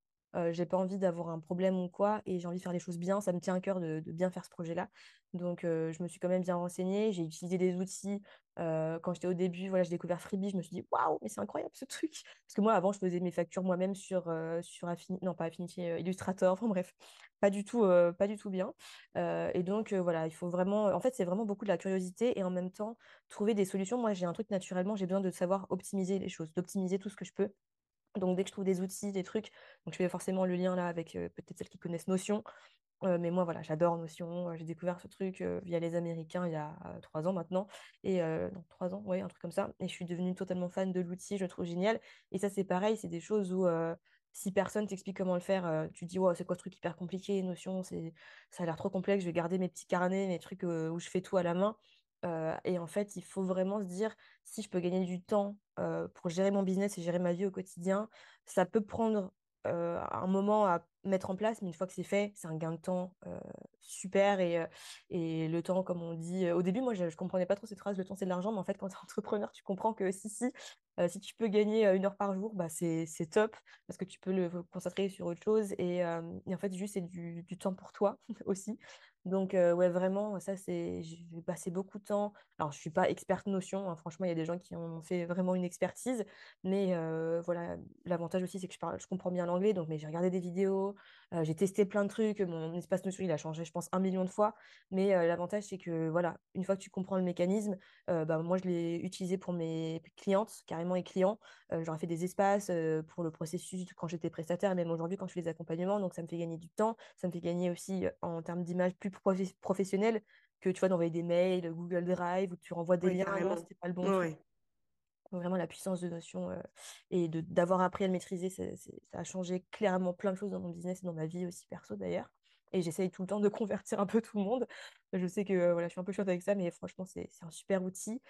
[SPEAKER 2] j'ai pas envie d'avoir un problème ou quoi, et j'ai envie de faire les choses bien. Ça me tient à cœur de, bien faire ce projet-là. Donc, je me suis quand même bien renseignée. J'ai utilisé des outils. quand j'étais au début, voilà, j'ai découvert Freebie. Je me suis dit, waouh, mais c'est incroyable ce truc. Parce que moi, avant, je faisais mes factures moi-même sur, sur Affinity, non, pas Affinity, Illustrator. Enfin, bref, pas du tout, pas du tout bien. Et donc, voilà, il faut vraiment. En fait, c'est vraiment beaucoup de la curiosité et en même temps, trouver des solutions. Moi, j'ai un truc naturellement, j'ai besoin de savoir optimiser les choses, d'optimiser tout ce que je peux. Donc, dès que je trouve des outils, des trucs, donc je fais forcément le lien là avec euh, peut-être celles qui connaissent Notion. Euh, mais moi, voilà, j'adore Notion. Euh, J'ai découvert ce truc via les Américains il y a trois ans maintenant. Et non, trois ans, ouais, un truc comme ça. Et je suis devenue totalement fan de l'outil, je le trouve génial. Et ça, c'est pareil, c'est des choses où si personne t'explique comment le faire, tu dis, wow, c'est quoi ce truc hyper compliqué, Notion, ça a l'air trop complexe, je vais garder mes petits carnets, mes trucs où je fais tout à la main. Et en fait, il faut vraiment se dire, si je peux gagner du temps pour gérer mon business et gérer ma vie au quotidien, ça peut prendre un moment à mettre en place, mais une fois que c'est fait, c'est un gain de temps super. Et, le temps, comme on dit, au début, moi, je, je comprenais pas trop cette phrase, le temps, c'est de l'argent, mais en fait, quand tu es entrepreneur, tu comprends que si, si, si tu peux gagner une heure par jour, bah, c'est, top, parce que tu peux le concentrer sur autre chose. Et, en fait, juste, c'est du temps pour toi aussi. Donc, ouais, vraiment, ça, c'est, j'ai passé beaucoup de temps. Alors, je suis pas experte Notion, hein, franchement, il y a des gens qui ont fait vraiment une expertise, mais voilà, l'avantage aussi, c'est que je parle, je comprends bien l'anglais, donc, mais j'ai regardé des vidéos, euh, j'ai testé plein de trucs, mon espace Notion, il a changé, je pense, un million de fois, mais euh, l'avantage, c'est que, voilà, une fois que tu comprends le mécanisme, euh, bah, moi, je l'ai utilisé pour mes clientes, carrément et clients, j'aurais fait des espaces pour le processus quand j'étais prestataire, même aujourd'hui, quand je fais les accompagnements, donc ça me fait gagner du temps, ça me fait gagner aussi en termes d'image plus profe- professionnelle que tu vois d'envoyer des mails, Google Drive, où tu renvoies des liens, non, c'était pas le bon truc. Vraiment la puissance de Notion euh, et d'avoir appris à le maîtriser, ça a changé clairement plein de choses dans mon business et dans ma vie aussi perso d'ailleurs. Et j'essaye tout le temps de convertir un peu tout le monde. Je sais que voilà, je suis un peu chiante avec ça, mais franchement, c'est un super outil.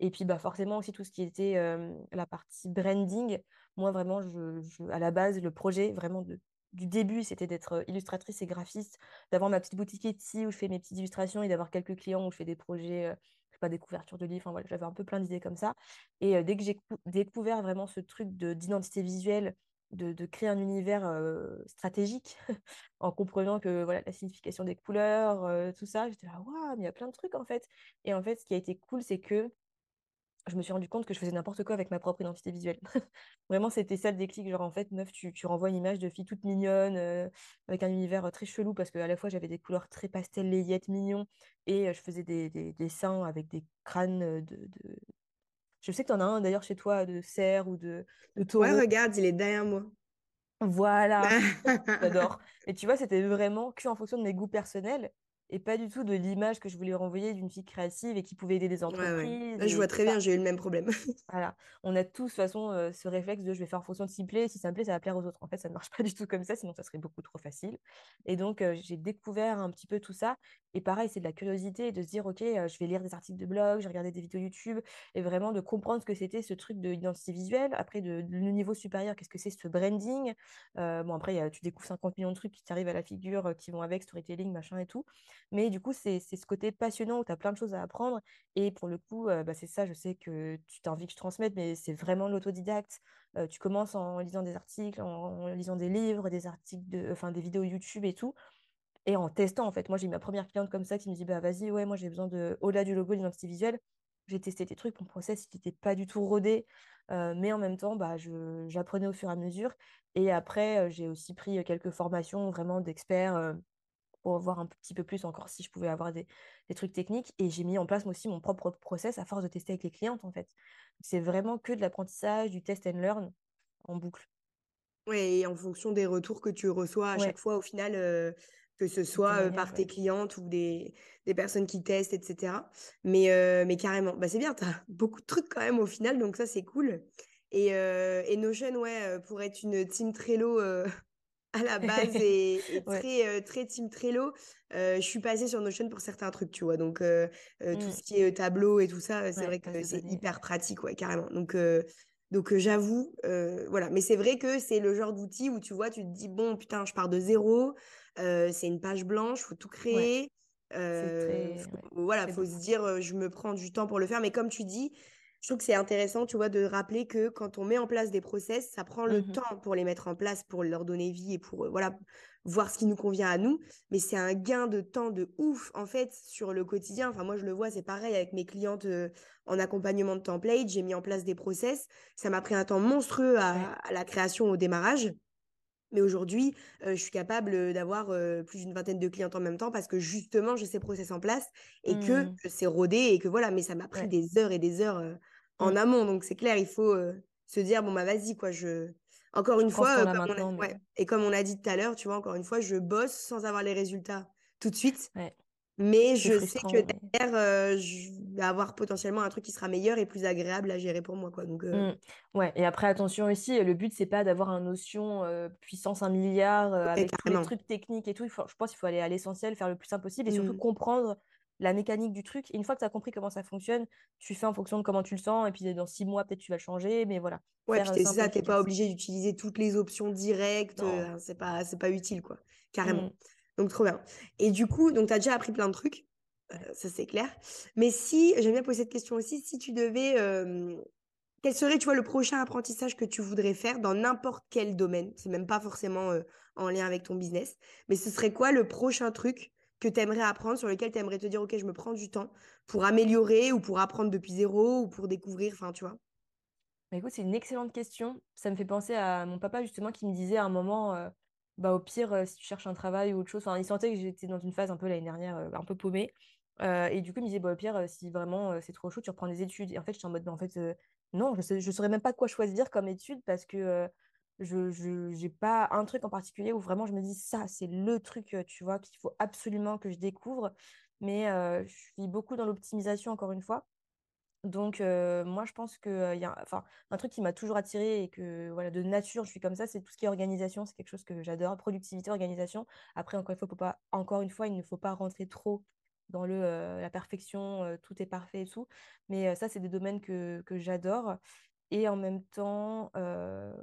[SPEAKER 2] Et puis bah, forcément aussi tout ce qui était euh, la partie branding. Moi, vraiment, je, à la base, le projet, vraiment du début, c'était d'être illustratrice et graphiste, d'avoir ma petite boutique Etsy où je fais mes petites illustrations et d'avoir quelques clients où je fais des projets, euh, pas, des couvertures de livres. J'avais un peu plein d'idées comme ça. Et dès que j'ai cou- découvert vraiment ce truc de d'identité visuelle, de, créer un univers stratégique, en comprenant que voilà, la signification des couleurs, tout ça, j'étais là, waouh, mais il y a plein de trucs en fait. Et en fait, ce qui a été cool, c'est que je me suis rendu compte que je faisais n'importe quoi avec ma propre identité visuelle. Vraiment, c'était ça le déclic. Genre, en fait, meuf, tu, tu renvoies une image de fille toute mignonne, euh, avec un univers euh, très chelou, parce qu'à la fois, j'avais des couleurs très pastel, layettes, mignons, et euh, je faisais des, des, des seins avec des crânes de, de... Je sais que tu en as un d'ailleurs chez toi, de cerf ou de, de
[SPEAKER 1] Ouais,
[SPEAKER 2] taureau.
[SPEAKER 1] regarde, il est derrière moi.
[SPEAKER 2] Voilà, j'adore. Et tu vois, c'était vraiment que en fonction de mes goûts personnels, et pas du tout de l'image que je voulais renvoyer d'une fille créative et qui pouvait aider des
[SPEAKER 1] Ouais, ouais.
[SPEAKER 2] entreprises
[SPEAKER 1] Je vois très bien, j'ai eu le même problème.
[SPEAKER 2] Voilà, on a tous de toute façon euh, ce réflexe de je vais faire en fonction de me plaît, si ça me plaît, ça va plaire aux autres. En fait, ça ne marche pas du tout comme ça, sinon ça serait beaucoup trop facile. Et donc, euh, j'ai découvert un petit peu tout ça. Et pareil, c'est de la curiosité de se dire, OK, euh, je vais lire des articles de blog, je vais regarder des vidéos YouTube, et vraiment de comprendre ce que c'était ce truc de l'identité visuelle. Après, de, de le niveau supérieur, qu'est-ce que c'est ce branding? Bon, après, il y a- tu découvres 50 millions de trucs qui t'arrivent à la figure, qui vont avec, storytelling, machin et tout. Mais du coup, c'est ce côté passionnant où tu as plein de choses à apprendre. Et pour le coup, euh, bah, c'est ça, je sais que tu t'as envie que je transmette, mais c'est vraiment l'autodidacte. Euh, tu commences en lisant des articles, en, lisant des livres, des articles, de, enfin des vidéos YouTube et tout, et en testant en fait. Moi, j'ai eu ma première cliente comme ça qui me dit, bah vas-y, ouais, moi j'ai besoin de, au-delà du logo, de l'identité visuelle, j'ai testé tes trucs, mon process, il n'était pas du tout rodé, euh, mais en même temps, bah, j'apprenais au fur et à mesure. Et après, j'ai aussi pris quelques formations vraiment d'experts. Pour voir un petit peu plus encore si je pouvais avoir des, des trucs techniques. Et j'ai mis en place moi aussi mon propre process à force de tester avec les clientes, en fait. C'est vraiment que de l'apprentissage, du test and learn en boucle.
[SPEAKER 1] Ouais, et en fonction des retours que tu reçois à chaque fois, au final, que ce soit par tes clientes ou des, des, personnes qui testent, etc. Mais, mais carrément, bah, c'est bien, tu as beaucoup de trucs quand même au final, donc ça, c'est cool. Et, et Notion, ouais, pour être une team Trello à la base et, très, très team Trello, je suis passée sur Notion pour certains trucs, tu vois. Donc, tout mmh. ce qui est tableau et tout ça, c'est vrai que c'est hyper pratique, ouais, carrément. Donc, donc j'avoue, voilà. Mais c'est vrai que c'est le genre d'outil où tu vois, tu te dis, bon, putain, je pars de zéro, c'est une page blanche, faut tout créer. voilà, faut se dire, je me prends du temps pour le faire. Mais comme tu dis, je trouve que c'est intéressant, tu vois, de rappeler que quand on met en place des process, ça prend le mmh temps pour les mettre en place, pour leur donner vie et pour, voilà, voir ce qui nous convient à nous. Mais c'est un gain de temps de ouf, en fait, sur le quotidien. Enfin, moi, je le vois, c'est pareil avec mes clientes en accompagnement de template. J'ai mis en place des process. Ça m'a pris un temps monstrueux à la création, au démarrage. Mais aujourd'hui, je suis capable d'avoir plus d'une vingtaine de clientes en même temps parce que justement, j'ai ces process en place et que mmh. c'est rodé et que voilà, mais ça m'a pris des heures et des heures en mmh. amont. Donc c'est clair, il faut se dire, bon, bah vas-y, quoi, je... Encore une fois, et comme on a dit tout à l'heure, tu vois, encore une fois, je bosse sans avoir les résultats tout de suite. Mais je sais que derrière, je vais avoir potentiellement un truc qui sera meilleur et plus agréable à gérer pour moi. Quoi. Donc,
[SPEAKER 2] mmh. Ouais, et après, attention aussi, le but, c'est pas d'avoir un notion puissance un milliard avec tous les trucs techniques et tout. je pense qu'il faut aller à l'essentiel, faire le plus simple possible et surtout mmh. comprendre la mécanique du truc. Et une fois que tu as compris comment ça fonctionne, tu fais en fonction de comment tu le sens. Et puis dans six mois, peut-être tu vas changer. Mais voilà.
[SPEAKER 1] Ouais, puis ça, tu n'es pas obligé d'utiliser toutes les options directes. c'est pas, pas utile, quoi. Carrément. Mmh. Donc, trop bien. Et du coup, donc, tu as déjà appris plein de trucs. Euh, ça, c'est clair. Mais si, j'aime bien poser cette question aussi, si tu devais. quel serait, tu vois, le prochain apprentissage que tu voudrais faire dans n'importe quel domaine? C'est même pas forcément en lien avec ton business. Mais ce serait quoi le prochain truc que tu aimerais apprendre, sur lequel tu aimerais te dire, OK, je me prends du temps pour améliorer ou pour apprendre depuis zéro ou pour découvrir, enfin, tu vois?
[SPEAKER 2] Bah, Écoute, c'est une excellente question. Ça me fait penser à mon papa, justement, qui me disait à un moment, bah, au pire, si tu cherches un travail ou autre chose, enfin, il sentait que j'étais dans une phase un peu l'année dernière, un peu paumée. et du coup, il me disait, bah, au pire, si vraiment c'est trop chaud, tu reprends des études. Et en fait, j'étais en mode, en fait, non, je ne saurais même pas quoi choisir comme étude parce que je n'ai pas un truc en particulier où vraiment je me dis, ça, c'est le truc, tu vois, qu'il faut absolument que je découvre. Mais je suis beaucoup dans l'optimisation, encore une fois. Donc, moi, je pense qu'il y a un truc qui m'a toujours attiré et que voilà, de nature, je suis comme ça, c'est tout ce qui est organisation. C'est quelque chose que j'adore. Productivité, organisation. Après, encore une fois, encore une fois, il ne faut pas rentrer trop dans le, la perfection, tout est parfait et tout. Mais ça, c'est des domaines que j'adore. Et en même temps,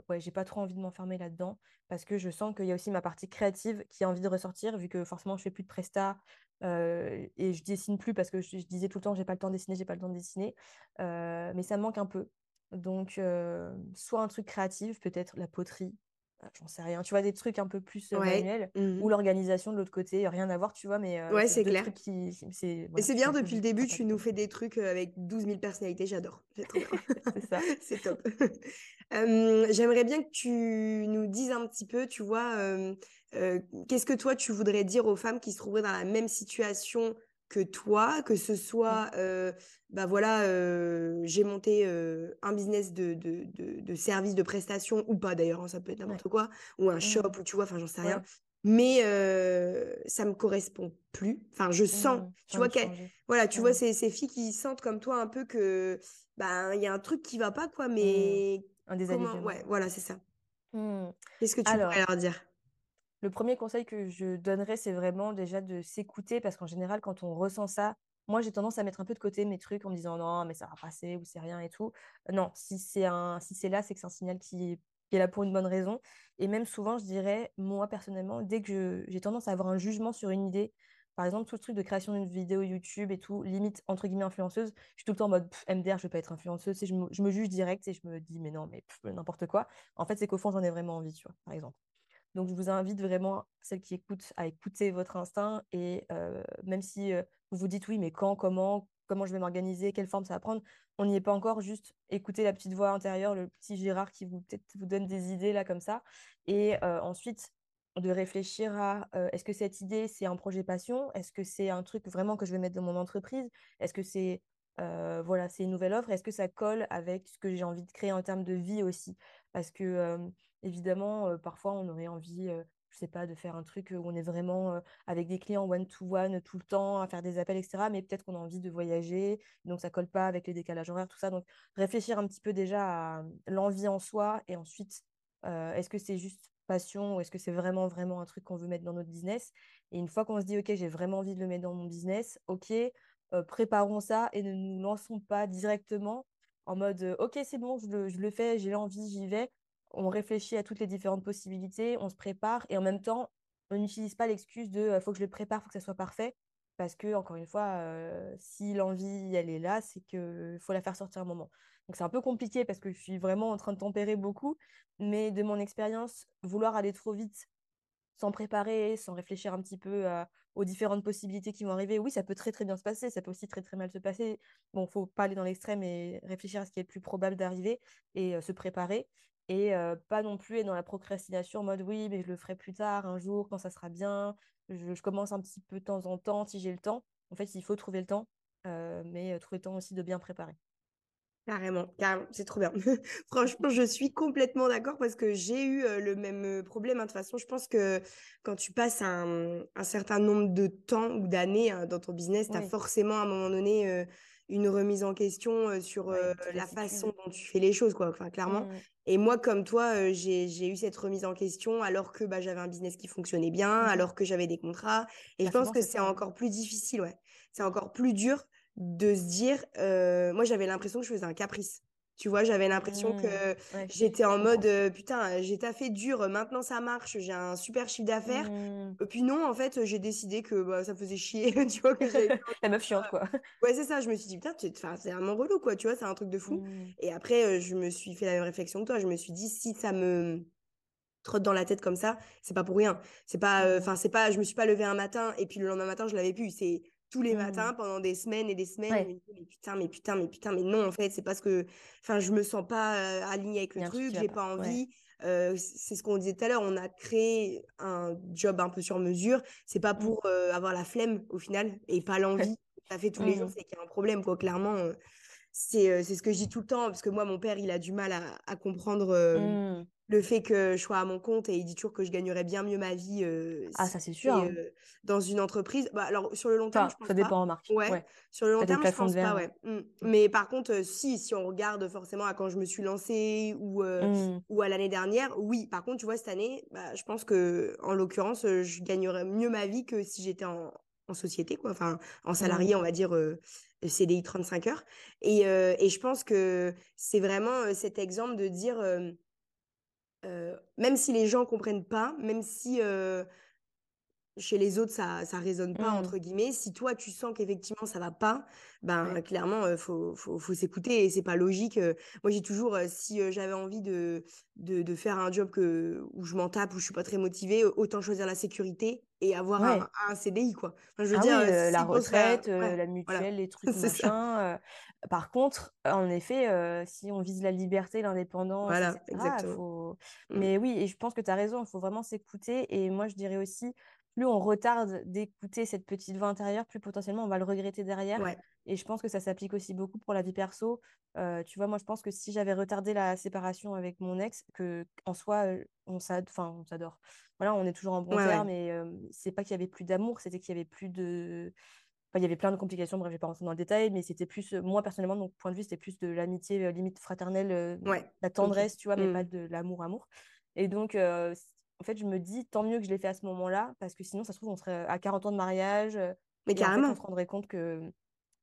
[SPEAKER 2] ouais, j'ai pas trop envie de m'enfermer là-dedans parce que je sens qu'il y a aussi ma partie créative qui a envie de ressortir vu que forcément je fais plus de presta et je dessine plus parce que je, disais tout le temps j'ai pas le temps de dessiner, j'ai pas le temps de dessiner. mais ça manque un peu. Donc, soit un truc créatif, peut-être la poterie, j'en sais rien. Tu vois, des trucs un peu plus manuels mmh ou l'organisation de l'autre côté, rien à voir, tu vois, mais
[SPEAKER 1] ouais, c'est clair. Qui, c'est, bien, depuis le début, tu nous fais des trucs avec 12 000 personnalités, j'adore. c'est ça. c'est top. j'aimerais bien que tu nous dises un petit peu, tu vois, qu'est-ce que toi, tu voudrais dire aux femmes qui se trouveraient dans la même situation que toi, que ce soit, mmh. bah voilà, j'ai monté un business de, de, de, service de prestation ou pas d'ailleurs, hein, ça peut être n'importe quoi, ou un mmh. shop, ou tu vois, enfin j'en sais rien. Mais ça me correspond plus. Enfin, je sens, mmh, tu vois, voilà, tu vois ces, ces, filles qui sentent comme toi un peu que, bah, il y a un truc qui va pas, quoi, mais.
[SPEAKER 2] Un
[SPEAKER 1] désalignement. Ouais, voilà, c'est ça. Qu'est-ce que tu pourrais leur dire?
[SPEAKER 2] Le premier conseil que je donnerais, c'est vraiment déjà de s'écouter parce qu'en général, quand on ressent ça, moi, j'ai tendance à mettre un peu de côté mes trucs en me disant non, mais ça va passer ou c'est rien et tout. Non, si c'est si là, c'est que c'est un signal qui, est là pour une bonne raison. Et même souvent, je dirais, moi personnellement, dès que j'ai tendance à avoir un jugement sur une idée, par exemple, tout ce truc de création d'une vidéo YouTube et tout, limite entre guillemets influenceuse, je suis tout le temps en mode MDR, je vais pas être influenceuse. Et je, me, je me juge direct et je me dis, mais non, mais n'importe quoi. En fait, c'est qu'au fond, j'en ai vraiment envie, tu vois, par exemple. Donc, je vous invite vraiment, celles qui écoutent, à écouter votre instinct. Et même si vous vous dites oui, mais quand, comment, comment je vais m'organiser, quelle forme ça va prendre, on n'y est pas encore. Juste écouter la petite voix intérieure, le petit Gérard qui vous vous donne des idées là comme ça. Et ensuite, de réfléchir à est-ce que cette idée, c'est un projet passion? Est-ce que c'est un truc vraiment que je vais mettre dans mon entreprise? Est-ce que c'est voilà, c'est une nouvelle offre? Est-ce que ça colle avec ce que j'ai envie de créer en termes de vie aussi? Parce que évidemment, parfois, on aurait envie je sais pas, de faire un truc où on est vraiment avec des clients one-to-one tout le temps, à faire des appels, etc. Mais peut-être qu'on a envie de voyager, donc ça colle pas avec les décalages horaires, tout ça. Donc réfléchir un petit peu déjà à l'envie en soi et ensuite, est-ce que c'est juste passion ou est-ce que c'est vraiment, vraiment un truc qu'on veut mettre dans notre business? Et une fois qu'on se dit, OK, j'ai vraiment envie de le mettre dans mon business, OK, préparons ça et ne nous lançons pas directement en mode, OK, c'est bon, je le, je le fais, j'ai l'envie, j'y vais on réfléchit à toutes les différentes possibilités, on se prépare et en même temps, on n'utilise pas l'excuse de faut que je le prépare, faut que ça soit parfait. Parce que, encore une fois, si l'envie, elle est là, c'est qu'il faut la faire sortir un moment. Donc, c'est un peu compliqué parce que je suis vraiment en train de tempérer beaucoup. Mais de mon expérience, vouloir aller trop vite sans préparer, sans réfléchir un petit peu aux différentes possibilités qui vont arriver, oui, ça peut très très bien se passer, ça peut aussi très très mal se passer. Bon, faut pas aller dans l'extrême et réfléchir à ce qui est le plus probable d'arriver et se préparer et pas non plus être dans la procrastination en mode oui, mais je le ferai plus tard, un jour, quand ça sera bien, je, commence un petit peu de temps en temps si j'ai le temps. En fait, il faut trouver le temps, mais trouver le temps aussi de bien préparer.
[SPEAKER 1] Carrément, carrément, c'est trop bien. Franchement, je suis complètement d'accord parce que j'ai eu le même problème. Hein. De toute façon, je pense que quand tu passes un, certain nombre de temps ou d'années hein, dans ton business, tu as forcément à un moment donné une remise en question sur la façon dont tu fais les choses, quoi. Enfin, clairement. Mmh. Et moi, comme toi, j'ai eu cette remise en question alors que bah, j'avais un business qui fonctionnait bien, mmh alors que j'avais des contrats. Et je pense que c'est encore plus difficile, ouais. C'est encore plus dur de se dire. moi, j'avais l'impression que je faisais un caprice. Tu vois, j'avais l'impression que mmh. j'étais en mode putain, j'ai taffé dur, maintenant ça marche, j'ai un super chiffre d'affaires. Mmh. Et puis non, en fait, j'ai décidé que bah, ça faisait chier, tu vois. Que
[SPEAKER 2] La meuf chiante, quoi.
[SPEAKER 1] Ouais, c'est ça. Je me suis dit, putain, c'est vraiment relou, quoi, tu vois, c'est un truc de fou. Mmh. Et après, je me suis fait la même réflexion que toi. Je me suis dit, si ça me trotte dans la tête comme ça, c'est pas pour rien. C'est pas, enfin, c'est pas, je me suis pas levée un matin et puis le lendemain matin, je l'avais pu. C'est tous les matins mmh. pendant des semaines et des semaines. mais putain, mais putain, mais putain, mais non, en fait, c'est parce que, enfin, je me sens pas alignée avec le truc, j'ai pas envie. c'est ce qu'on disait tout à l'heure, on a créé un job un peu sur mesure. C'est pas mmh. pour avoir la flemme au final et pas l'envie. Ça fait tous les jours, mmh. c'est qu'il y a un problème, quoi. Clairement, c'est ce que je dis tout le temps parce que moi, mon père, il a du mal à, à comprendre le fait que je sois à mon compte et il dit toujours que je gagnerais bien mieux ma vie
[SPEAKER 2] ah ça c'est sûr hein.
[SPEAKER 1] dans une entreprise bah, alors sur le long terme je pense
[SPEAKER 2] ça dépend en marque
[SPEAKER 1] ouais, sur le long terme je pense pas ouais. mmh. Mmh. mais par contre si si on regarde forcément à quand je me suis lancée ou mmh. ou à l'année dernière oui. Par contre tu vois cette année bah, je pense que en l'occurrence je gagnerais mieux ma vie que si j'étais en, en société quoi. Enfin en salarié on va dire CDI 35 heures. Et, et je pense que c'est vraiment cet exemple de dire même si les gens comprennent pas, même si chez les autres ça ça résonne pas mmh. entre guillemets, si toi tu sens qu'effectivement ça va pas, ben clairement il faut, faut, faut s'écouter et c'est pas logique. moi j'ai toujours si j'avais envie de, de, de faire un job que où je m'en tape où je suis pas très motivée, autant choisir la sécurité et avoir un, CDI quoi.
[SPEAKER 2] je veux ah dire la retraite, la mutuelle, les trucs machin. Par contre, en effet, si on vise la liberté, l'indépendance, voilà, exactement. Mmh. Mais oui, et je pense que tu as raison, il faut vraiment s'écouter. Et moi, je dirais aussi, plus on retarde d'écouter cette petite voix intérieure, plus potentiellement on va le regretter derrière. Et je pense que ça s'applique aussi beaucoup pour la vie perso. tu vois, moi, je pense que si j'avais retardé la séparation avec mon ex, que en soi, on s'adore. Voilà, on est toujours en bon terme, mais c'est pas qu'il y avait plus d'amour, c'était qu'il y avait plus de il y avait plein de complications, bref, je vais pas rentrer dans le détail, mais c'était plus, moi personnellement, mon point de vue, c'était plus de l'amitié limite fraternelle, la tendresse, tu vois, mais mmh. pas de l'amour-amour. Et donc, en fait, je me dis, tant mieux que je l'ai fait à ce moment-là, parce que sinon, ça se trouve, on serait à 40 ans de mariage.
[SPEAKER 1] Mais carrément.
[SPEAKER 2] on se rendrait compte que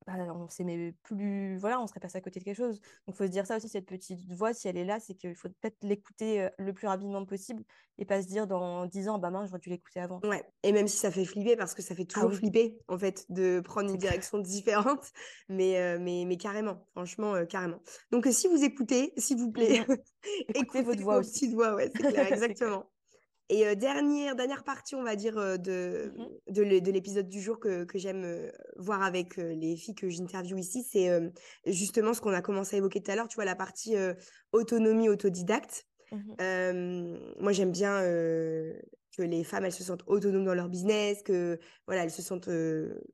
[SPEAKER 2] bah, on s'aimait plus, voilà, on serait passé à côté de quelque chose. Donc, il faut se dire ça aussi, cette petite voix, si elle est là, c'est qu'il faut peut-être l'écouter le plus rapidement possible et pas se dire dans 10 ans, bah mince, j'aurais dû l'écouter avant.
[SPEAKER 1] Ouais, et même si ça fait flipper, parce que ça fait ah toujours flipper, en fait, de prendre une direction différente, mais, mais, mais carrément, franchement, carrément. Donc, si vous écoutez, s'il vous plaît,
[SPEAKER 2] écoutez, votre voix aussi.
[SPEAKER 1] Petite voix, ouais, c'est clair, exactement. Et dernière, dernière partie, on va dire, de, mmh de l'épisode du jour que, que j'aime voir avec les filles que j'interviewe ici, c'est justement ce qu'on a commencé à évoquer tout à l'heure, tu vois, la partie autonomie autodidacte. Mmh moi, j'aime bien que les femmes, elles se sentent autonomes dans leur business, que voilà, elles se sentent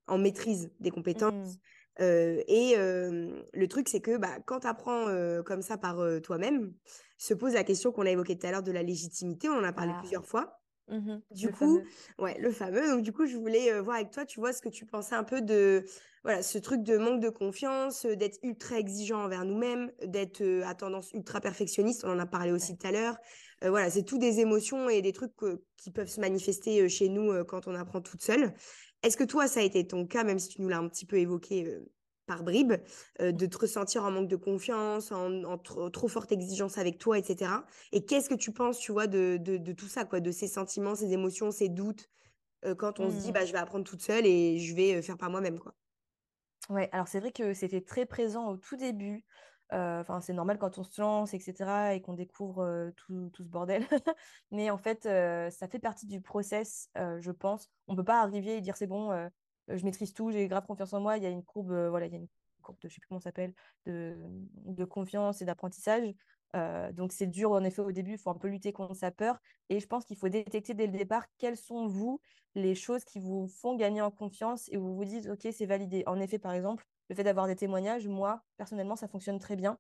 [SPEAKER 1] en maîtrise des compétences. Mmh. et le truc, c'est que bah, quand tu apprends comme ça par toi-même, se pose la question qu'on a évoquée tout à l'heure de la légitimité. On en a parlé
[SPEAKER 2] Ah,
[SPEAKER 1] plusieurs fois.
[SPEAKER 2] mhm,
[SPEAKER 1] Du
[SPEAKER 2] le
[SPEAKER 1] coup,
[SPEAKER 2] fameux.
[SPEAKER 1] ouais, le fameux. Donc, du coup, je voulais euh, voir avec toi, tu vois, ce que tu pensais un peu de, voilà, ce truc de manque de confiance, euh, d'être ultra exigeant envers nous-mêmes, d'être euh, à tendance ultra perfectionniste. On en a parlé aussi
[SPEAKER 2] Ouais.
[SPEAKER 1] tout à l'heure. Voilà, c'est tout des émotions et des trucs qui peuvent se manifester chez nous quand on apprend toute seule. Est-ce que toi, ça a été ton cas, même si tu nous l'as un petit peu évoqué par bribes, euh, de te ressentir en manque de confiance, en, en trop, trop forte exigence avec toi, etc. Et qu'est-ce que tu penses, tu vois, de, de, de tout ça, quoi, de ces sentiments, ces émotions, ces doutes, euh, quand on se dit,
[SPEAKER 2] Hmm.
[SPEAKER 1] bah, je vais apprendre toute seule et je vais euh, faire par moi-même, quoi?
[SPEAKER 2] Ouais, alors c'est vrai que c'était très présent au tout début. Euh, Enfin, c'est normal quand on se lance, etc., et qu'on découvre euh, tout, tout ce bordel. Mais en fait, euh, ça fait partie du process, euh, je pense. On peut pas arriver et dire c'est bon, euh, je maîtrise tout, j'ai grave confiance en moi. Il y a une courbe, euh, voilà, il y a une courbe de, je sais plus comment s'appelle, de, de confiance et d'apprentissage. Euh, donc c'est dur en effet au début, il faut un peu lutter contre sa peur. Et je pense qu'il faut détecter dès le départ quelles sont vous les choses qui vous font gagner en confiance et où vous vous dites, OK, c'est validé. En effet, par exemple, le fait d'avoir des témoignages, moi, personnellement, ça fonctionne très bien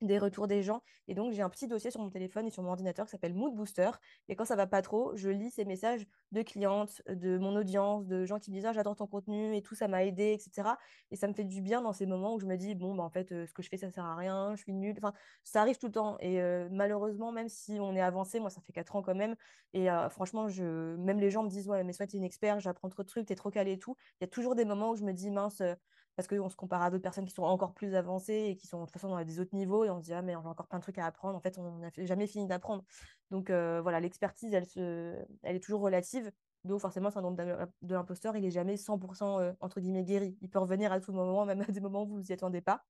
[SPEAKER 2] des retours des gens. Et donc, j'ai un petit dossier sur mon téléphone et sur mon ordinateur qui s'appelle Mood Booster. Et quand ça va pas trop, je lis ces messages de clientes, de mon audience, de gens qui me disent ah, j'adore ton contenu et tout, ça m'a aidé, etc. Et ça me fait du bien dans ces moments où je me dis bon, bah, en fait, euh, ce que je fais, ça sert à rien, je suis nulle. Enfin, ça arrive tout le temps. Et euh, malheureusement, même si on est avancé, moi, ça fait 4 ans quand même. Et euh, franchement, je... même les gens me disent ouais, mais soit tu es une expert, j'apprends trop de trucs, tu es trop calé et tout. Il y a toujours des moments où je me dis mince. Euh, parce qu'on se compare à d'autres personnes qui sont encore plus avancées et qui sont de toute façon dans des autres niveaux et on se dit ah mais j'ai encore plein de trucs à apprendre. En fait on n'a jamais fini d'apprendre. Donc euh, voilà l'expertise elle se elle est toujours relative. Donc forcément le syndrome de l'imposteur il est jamais 100% euh, entre guillemets guéri. Il peut revenir à tout moment même à des moments où vous vous y attendez pas.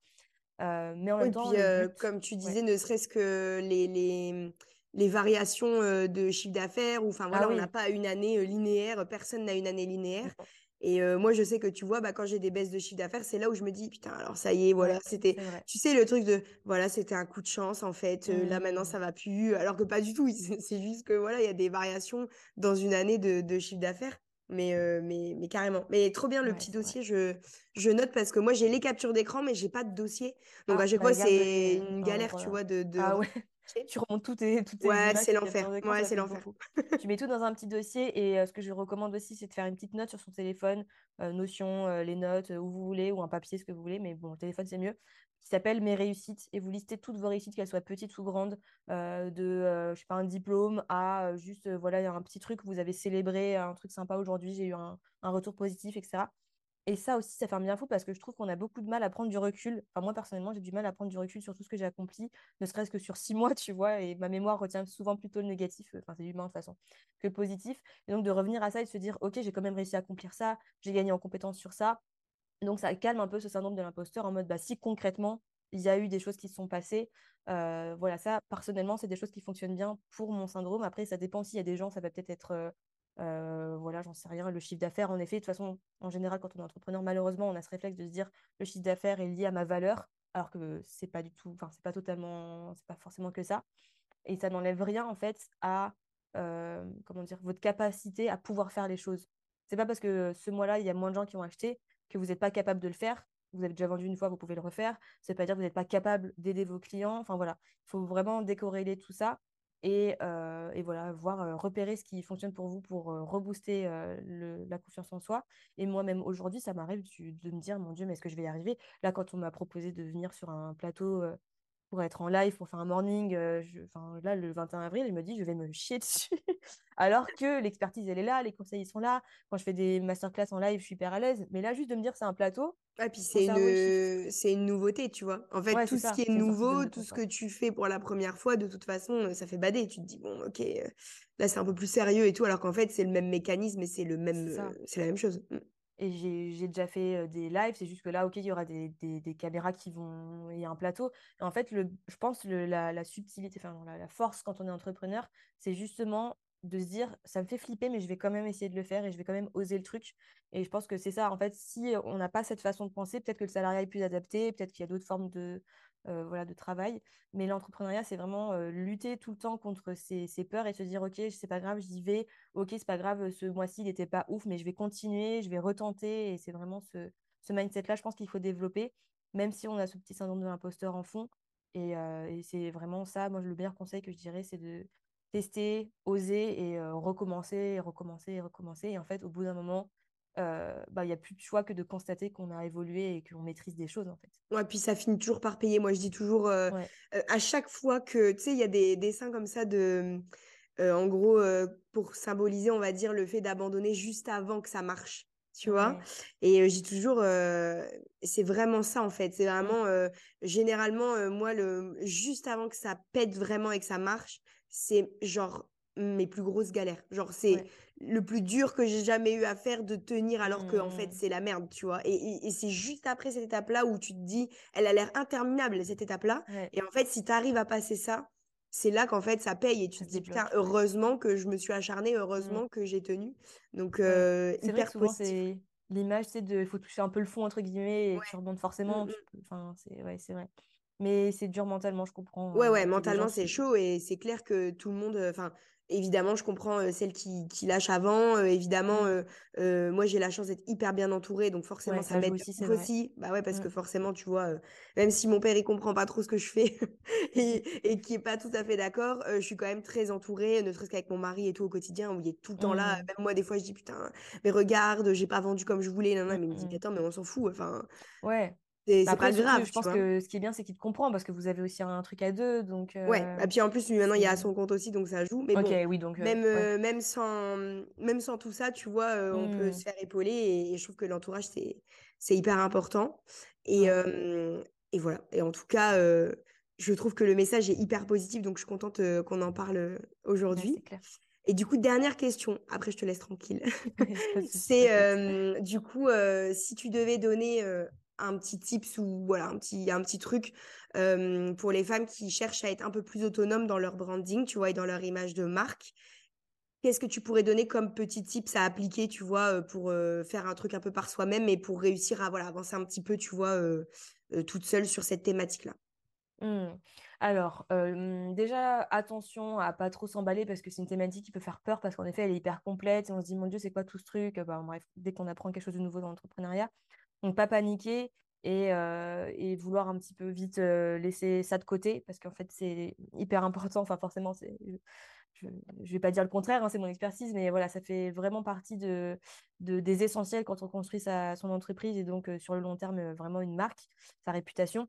[SPEAKER 2] Euh, mais en
[SPEAKER 1] Oui,
[SPEAKER 2] même temps
[SPEAKER 1] puis euh,
[SPEAKER 2] but
[SPEAKER 1] comme tu
[SPEAKER 2] ouais.
[SPEAKER 1] disais, ne serait-ce que les, les, les variations euh, de chiffre d'affaires, ou enfin
[SPEAKER 2] ah
[SPEAKER 1] voilà, on n'a pas une année euh, linéaire, personne n'a une année linéaire. Et euh, moi, je sais que tu vois, bah, quand j'ai des baisses de chiffre d'affaires, c'est là où je me dis, putain, alors ça y est, voilà,
[SPEAKER 2] ouais
[SPEAKER 1] c'était, tu sais, le truc de, voilà, c'était un coup de chance, en fait, euh, là maintenant,
[SPEAKER 2] Mm,
[SPEAKER 1] ça va plus, alors que pas du tout, c'est juste que, voilà, il y a des variations dans une année de, de chiffre d'affaires. Mais, euh, mais, mais carrément. Mais trop bien le
[SPEAKER 2] ouais
[SPEAKER 1] petit dossier, je, je note parce que moi, j'ai les captures d'écran, mais j'ai pas de dossier. Donc à
[SPEAKER 2] ah
[SPEAKER 1] chaque fois,
[SPEAKER 2] bah
[SPEAKER 1] c'est
[SPEAKER 2] garde-les
[SPEAKER 1] une
[SPEAKER 2] oh,
[SPEAKER 1] galère, tu vois, de, de...
[SPEAKER 2] ah. Tu remontes toutes tes, toutes tes
[SPEAKER 1] Ouais, c'est l'enfer. Ouais, c'est l'enfer.
[SPEAKER 2] Tu mets tout dans un petit dossier et euh, ce que je recommande aussi, c'est de faire une petite note sur son téléphone, euh, Notion, euh, les notes, où vous voulez, ou un papier, ce que vous voulez, mais bon, le téléphone, c'est mieux, qui s'appelle Mes réussites. Et vous listez toutes vos réussites, qu'elles soient petites ou grandes, de, je sais pas, un diplôme à juste, voilà, il y a un petit truc vous avez célébré, un truc sympa aujourd'hui, j'ai eu un, un retour positif, etc. Et ça aussi, ça fait un bien fou parce que je trouve qu'on a beaucoup de mal à prendre du recul. Enfin, moi, personnellement, j'ai du mal à prendre du recul sur tout ce que j'ai accompli, ne serait-ce que sur six mois, tu vois, et ma mémoire retient souvent plutôt le négatif, enfin, c'est humain de toute façon, que le positif. Et donc, de revenir à ça et de se dire, OK, j'ai quand même réussi à accomplir ça, j'ai gagné en compétences sur ça. Donc, ça calme un peu ce syndrome de l'imposteur en mode, bah, si concrètement, il y a eu des choses qui se sont passées, euh, voilà, ça, personnellement, c'est des choses qui fonctionnent bien pour mon syndrome. Après, ça dépend s'il y a des gens, ça va peut-être être. euh, euh, voilà, j'en sais rien. Le chiffre d'affaires, en effet, de toute façon, en général, quand on est entrepreneur, malheureusement, on a ce réflexe de se dire le chiffre d'affaires est lié à ma valeur, alors que c'est pas du tout, enfin, c'est pas totalement, c'est pas forcément que ça. Et ça n'enlève rien, en fait, à, euh, comment dire, votre capacité à pouvoir faire les choses. C'est pas parce que ce mois-là, il y a moins de gens qui ont acheté que vous n'êtes pas capable de le faire. Vous avez déjà vendu une fois, vous pouvez le refaire. Ça veut pas dire que vous n'êtes pas capable d'aider vos clients. Enfin voilà, il faut vraiment décorréler tout ça et, euh, et voilà, voir, euh, repérer ce qui fonctionne pour vous pour euh, rebooster la confiance en soi. Et moi-même aujourd'hui, ça m'arrive du- de me dire, mon Dieu, mais est-ce que je vais y arriver? Là, quand on m'a proposé de venir sur un plateau pour être en live, pour faire un morning, euh, je- là, le 21 avril, il me dit, je vais me chier dessus. Alors que l'expertise, elle est là, les conseils, ils sont là. Quand je fais des masterclass en live, je suis hyper à l'aise. Mais là, juste de me dire, c'est un plateau,
[SPEAKER 1] Ouais, puis c'est une, c'est une nouveauté, tu vois. En fait,
[SPEAKER 2] Ouais,
[SPEAKER 1] tout ce qui est nouveau, tout ce que tu fais pour la première fois, de toute façon, euh, ça fait bader. Tu te dis, bon, ok, euh, là, c'est un peu plus sérieux et tout, alors qu'en fait, c'est le même mécanisme et c'est le même,
[SPEAKER 2] C'est
[SPEAKER 1] la même chose.
[SPEAKER 2] Et j'ai déjà fait des lives, c'est juste que là, ok, il y aura des, des, caméras qui vont. Il y a un plateau. En fait, le, je pense le, la, la subtilité, enfin, la force quand on est entrepreneur, c'est justement de se dire, ça me fait flipper, mais je vais quand même essayer de le faire et je vais quand même oser le truc. Et je pense que c'est ça. En fait, si on n'a pas cette façon de penser, peut-être que le salariat est plus adapté, peut-être qu'il y a d'autres formes de, euh, voilà, de travail. Mais l'entrepreneuriat, c'est vraiment euh, lutter tout le temps contre ces, ces peurs et se dire, ok, c'est pas grave, j'y vais ok, c'est pas grave, ce mois-ci, il n'était pas ouf, mais je vais continuer, je vais retenter. Et c'est vraiment ce, ce mindset-là, je pense qu'il faut développer, même si on a ce petit syndrome de l'imposteur en fond. Et, et c'est vraiment ça, moi, le meilleur conseil que je dirais, c'est de tester, oser et recommencer, recommencer, recommencer. Et en fait, au bout d'un moment, bah, il n'y a plus de choix que de constater qu'on a évolué et qu'on maîtrise des choses, en fait.
[SPEAKER 1] Ouais, puis ça finit toujours par payer. Moi, je dis toujours, à chaque fois que, tu sais, il y a des dessins comme ça de, en gros, pour symboliser, on va dire, le fait d'abandonner juste avant que ça marche tu vois? Et j'ai toujours, c'est vraiment ça en fait. C'est mmh. vraiment, généralement, moi, le, juste avant que ça pète vraiment et que ça marche, c'est genre mes plus grosses galères. Genre, c'est le plus dur que j'ai jamais eu à faire de tenir alors que, en fait, mmh. c'est la merde, tu vois. Et, et, c'est juste après cette étape-là où tu te dis, elle a l'air interminable, cette étape-là. Et en fait, si tu arrives à passer ça, c'est là qu'en fait ça paye et tu te dis putain heureusement que je me suis acharnée mmh. heureusement que j'ai tenu donc euh, hyper
[SPEAKER 2] vrai c'est l'image c'est de il faut toucher un peu le fond entre guillemets et tu rebondes forcément mmh, enfin c'est ouais c'est vrai mais c'est dur mentalement je comprends
[SPEAKER 1] ouais ouais mentalement c'est chaud et c'est clair que tout le monde enfin Évidemment, je comprends celles qui, qui lâchent avant. évidemment, mmh. moi, j'ai la chance d'être hyper bien entourée. Donc, forcément, ça, m'aide aussi, aussi. Bah ouais, parce que mmh. forcément, tu vois, même si mon père, il comprend pas trop ce que je fais et, et qui est pas tout à fait d'accord, je suis quand même très entourée, ne serait-ce qu'avec mon mari et tout au quotidien, où il est tout le temps là. Mmh. Même moi, des fois, je dis, putain, mais regarde, j'ai pas vendu comme je voulais. Non, non, mais il me dit, attends, mais on s'en fout. Enfin,
[SPEAKER 2] ouais.
[SPEAKER 1] C'est bah, pas grave.
[SPEAKER 2] Je pense que ce qui est bien, c'est qu'il te comprend parce que vous avez aussi un truc à deux. Donc,
[SPEAKER 1] Ouais, et puis en plus, lui maintenant, il a son compte aussi, donc ça joue. Mais bon, oui, donc, même, même, sans, même sans tout ça, tu vois, on peut se mmh. faire épauler et, je trouve que l'entourage, c'est hyper important. Et, et voilà. Et en tout cas, je trouve que le message est hyper positif, donc je suis contente qu'on en parle aujourd'hui. Et du coup, dernière question, après je te laisse tranquille. c'est du coup, si tu devais donner un petit tips ou voilà, un petit, un petit truc pour les femmes qui cherchent à être un peu plus autonomes dans leur branding, tu vois, et dans leur image de marque. Qu'est-ce que tu pourrais donner comme petit tips à appliquer, tu vois, pour faire un truc un peu par soi-même et pour réussir à voilà, avancer un petit peu, tu vois, toute seule sur cette thématique-là?
[SPEAKER 2] Mmh. Alors, déjà, attention à pas trop s'emballer parce que c'est une thématique qui peut faire peur parce qu'en effet, elle est hyper complète et on se dit, mon Dieu, c'est quoi tout ce truc? Bah, Bref, dès qu'on apprend quelque chose de nouveau dans l'entrepreneuriat, donc, pas paniquer et, et, vouloir un petit peu vite laisser ça de côté parce qu'en fait, c'est hyper important. Enfin, forcément, je ne vais pas dire le contraire, hein, c'est mon expertise, mais voilà, ça fait vraiment partie de, de des essentiels quand on construit sa, son entreprise et donc sur le long terme, vraiment une marque, sa réputation.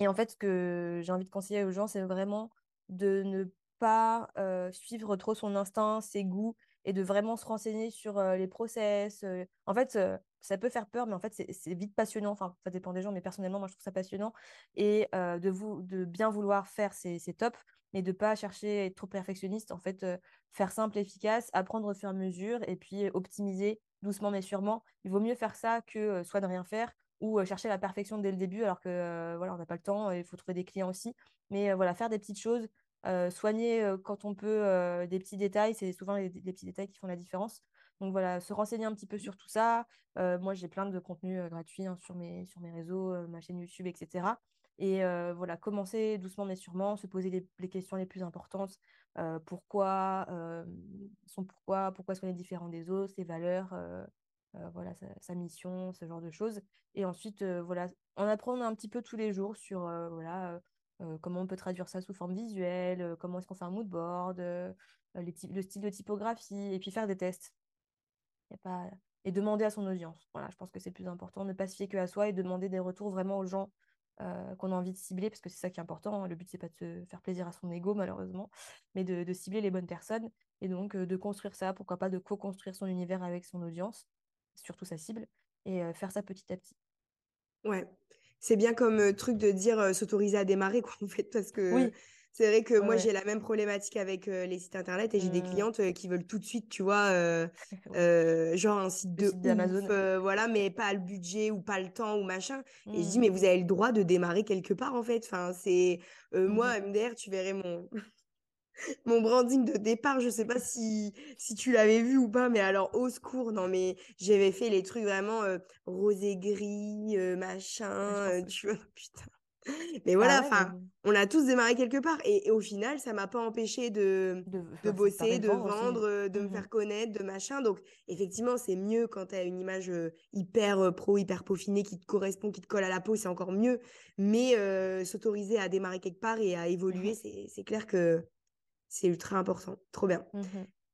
[SPEAKER 2] Et en fait, ce que j'ai envie de conseiller aux gens, c'est vraiment de ne pas suivre trop son instinct, ses goûts et de vraiment se renseigner sur les process. En fait, ça peut faire peur, mais en fait, c'est vite passionnant. Enfin, ça dépend des gens, mais personnellement, moi, je trouve ça passionnant. Et de, vous, de bien vouloir faire, c'est top, mais de pas chercher à être trop perfectionniste. En fait, faire simple, efficace, apprendre au fur et à mesure, et puis optimiser doucement, mais sûrement. Il vaut mieux faire ça que soit ne rien faire ou chercher la perfection dès le début, alors que voilà, on n'a pas le temps, il faut trouver des clients aussi. Mais voilà, faire des petites choses, soigner quand on peut des petits détails, c'est souvent les, petits détails qui font la différence. Donc voilà, se renseigner un petit peu sur tout ça. moi, j'ai plein de contenus gratuits hein, sur, mes, réseaux, ma chaîne YouTube, etc. Et voilà, commencer doucement mais sûrement, se poser les, questions les plus importantes. pourquoi, son pourquoi, pourquoi est-ce qu'on est différent des autres, ses valeurs, voilà, sa, sa, mission, ce genre de choses. Et ensuite, voilà, en apprendre un petit peu tous les jours sur voilà, comment on peut traduire ça sous forme visuelle, comment est-ce qu'on fait un mood board, le style de typographie, et puis faire des tests. Y a pas... Et demander à son audience. Voilà, je pense que c'est plus important, ne pas se fier que à soi et demander des retours vraiment aux gens qu'on a envie de cibler, parce que c'est ça qui est important. Hein. Le but, c'est pas de se faire plaisir à son ego, malheureusement, mais de, cibler les bonnes personnes. Et donc, de construire ça, pourquoi pas de co-construire son univers avec son audience, surtout sa cible, et faire ça petit à petit.
[SPEAKER 1] Ouais, c'est bien comme truc de dire s'autoriser à démarrer, quoi, en fait, parce que c'est vrai que moi, j'ai la même problématique avec les sites internet et j'ai des mmh. clientes qui veulent tout de suite, tu vois, genre un site de ouf, voilà, mais pas le budget ou pas le temps ou machin. Et je dis, mmh. mais vous avez le droit de démarrer quelque part, en fait. Enfin, c'est moi, mmh MDR, tu verrais mon mon branding de départ, je sais pas si, si tu l'avais vu ou pas, mais alors au secours, non mais j'avais fait les trucs vraiment rosé gris, machin, tu vois, putain. Mais voilà, bah enfin, on a tous démarré quelque part. Et, au final, ça m'a pas empêché de, de, bosser, de vendre, de me mmh faire connaître, de machin. Donc, effectivement, c'est mieux quand tu as une image hyper pro, hyper peaufinée, qui te correspond, qui te colle à la peau, c'est encore mieux. Mais s'autoriser à démarrer quelque part et à mmh évoluer, c'est clair que c'est ultra important. Trop bien. Mmh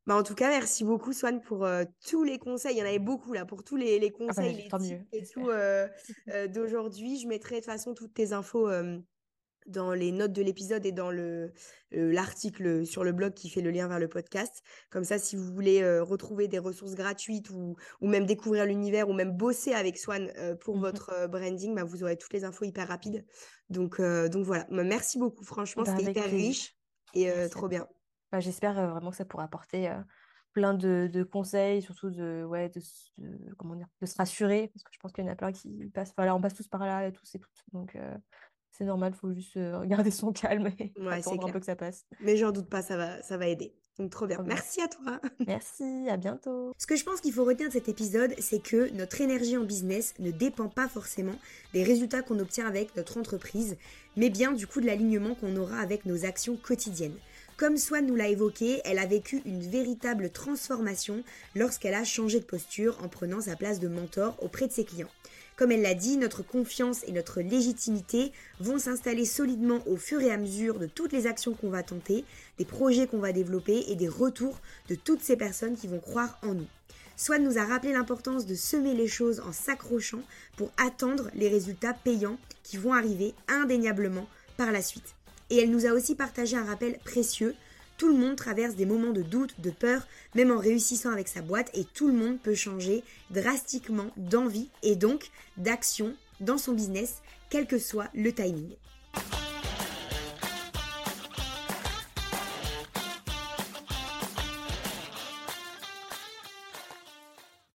[SPEAKER 1] bah, en tout cas, merci beaucoup, Swan, pour tous les conseils. Il y en avait beaucoup là, pour tous les, les ah bah, conseils, les tips et tout d'aujourd'hui. Je mettrai de toute façon toutes tes infos dans les notes de l'épisode et dans le l'article sur le blog qui fait le lien vers le podcast. Comme ça, si vous voulez retrouver des ressources gratuites ou, ou même découvrir l'univers ou même bosser avec Swan pour mmh votre branding, bah, vous aurez toutes les infos hyper rapides. Donc, donc voilà, merci beaucoup. Franchement, c'était hyper riche et trop bien.
[SPEAKER 2] Bah, j'espère vraiment que ça pourra apporter plein de, conseils, surtout de, ouais, de, comment dire, de se rassurer, parce que je pense qu'il y en a plein qui passent, enfin là, on passe tous par là, et tous et toutes. Donc, c'est normal, il faut juste garder son calme et attendre un peu que ça passe.
[SPEAKER 1] Mais j'en doute pas, ça va, ça va aider. Donc trop bien. Merci à toi.
[SPEAKER 2] Merci, à bientôt.
[SPEAKER 1] Ce que je pense qu'il faut retenir de cet épisode, c'est que notre énergie en business ne dépend pas forcément des résultats qu'on obtient avec notre entreprise, mais bien du coup de l'alignement qu'on aura avec nos actions quotidiennes. Comme Swan nous l'a évoqué, elle a vécu une véritable transformation lorsqu'elle a changé de posture en prenant sa place de mentor auprès de ses clients. Comme elle l'a dit, notre confiance et notre légitimité vont s'installer solidement au fur et à mesure de toutes les actions qu'on va tenter, des projets qu'on va développer et des retours de toutes ces personnes qui vont croire en nous. Swan nous a rappelé l'importance de semer les choses en s'accrochant pour attendre les résultats payants qui vont arriver indéniablement par la suite. Et elle nous a aussi partagé un rappel précieux. Tout le monde traverse des moments de doute, de peur, même en réussissant avec sa boîte, et tout le monde peut changer drastiquement d'envie et donc d'action dans son business, quel que soit le timing.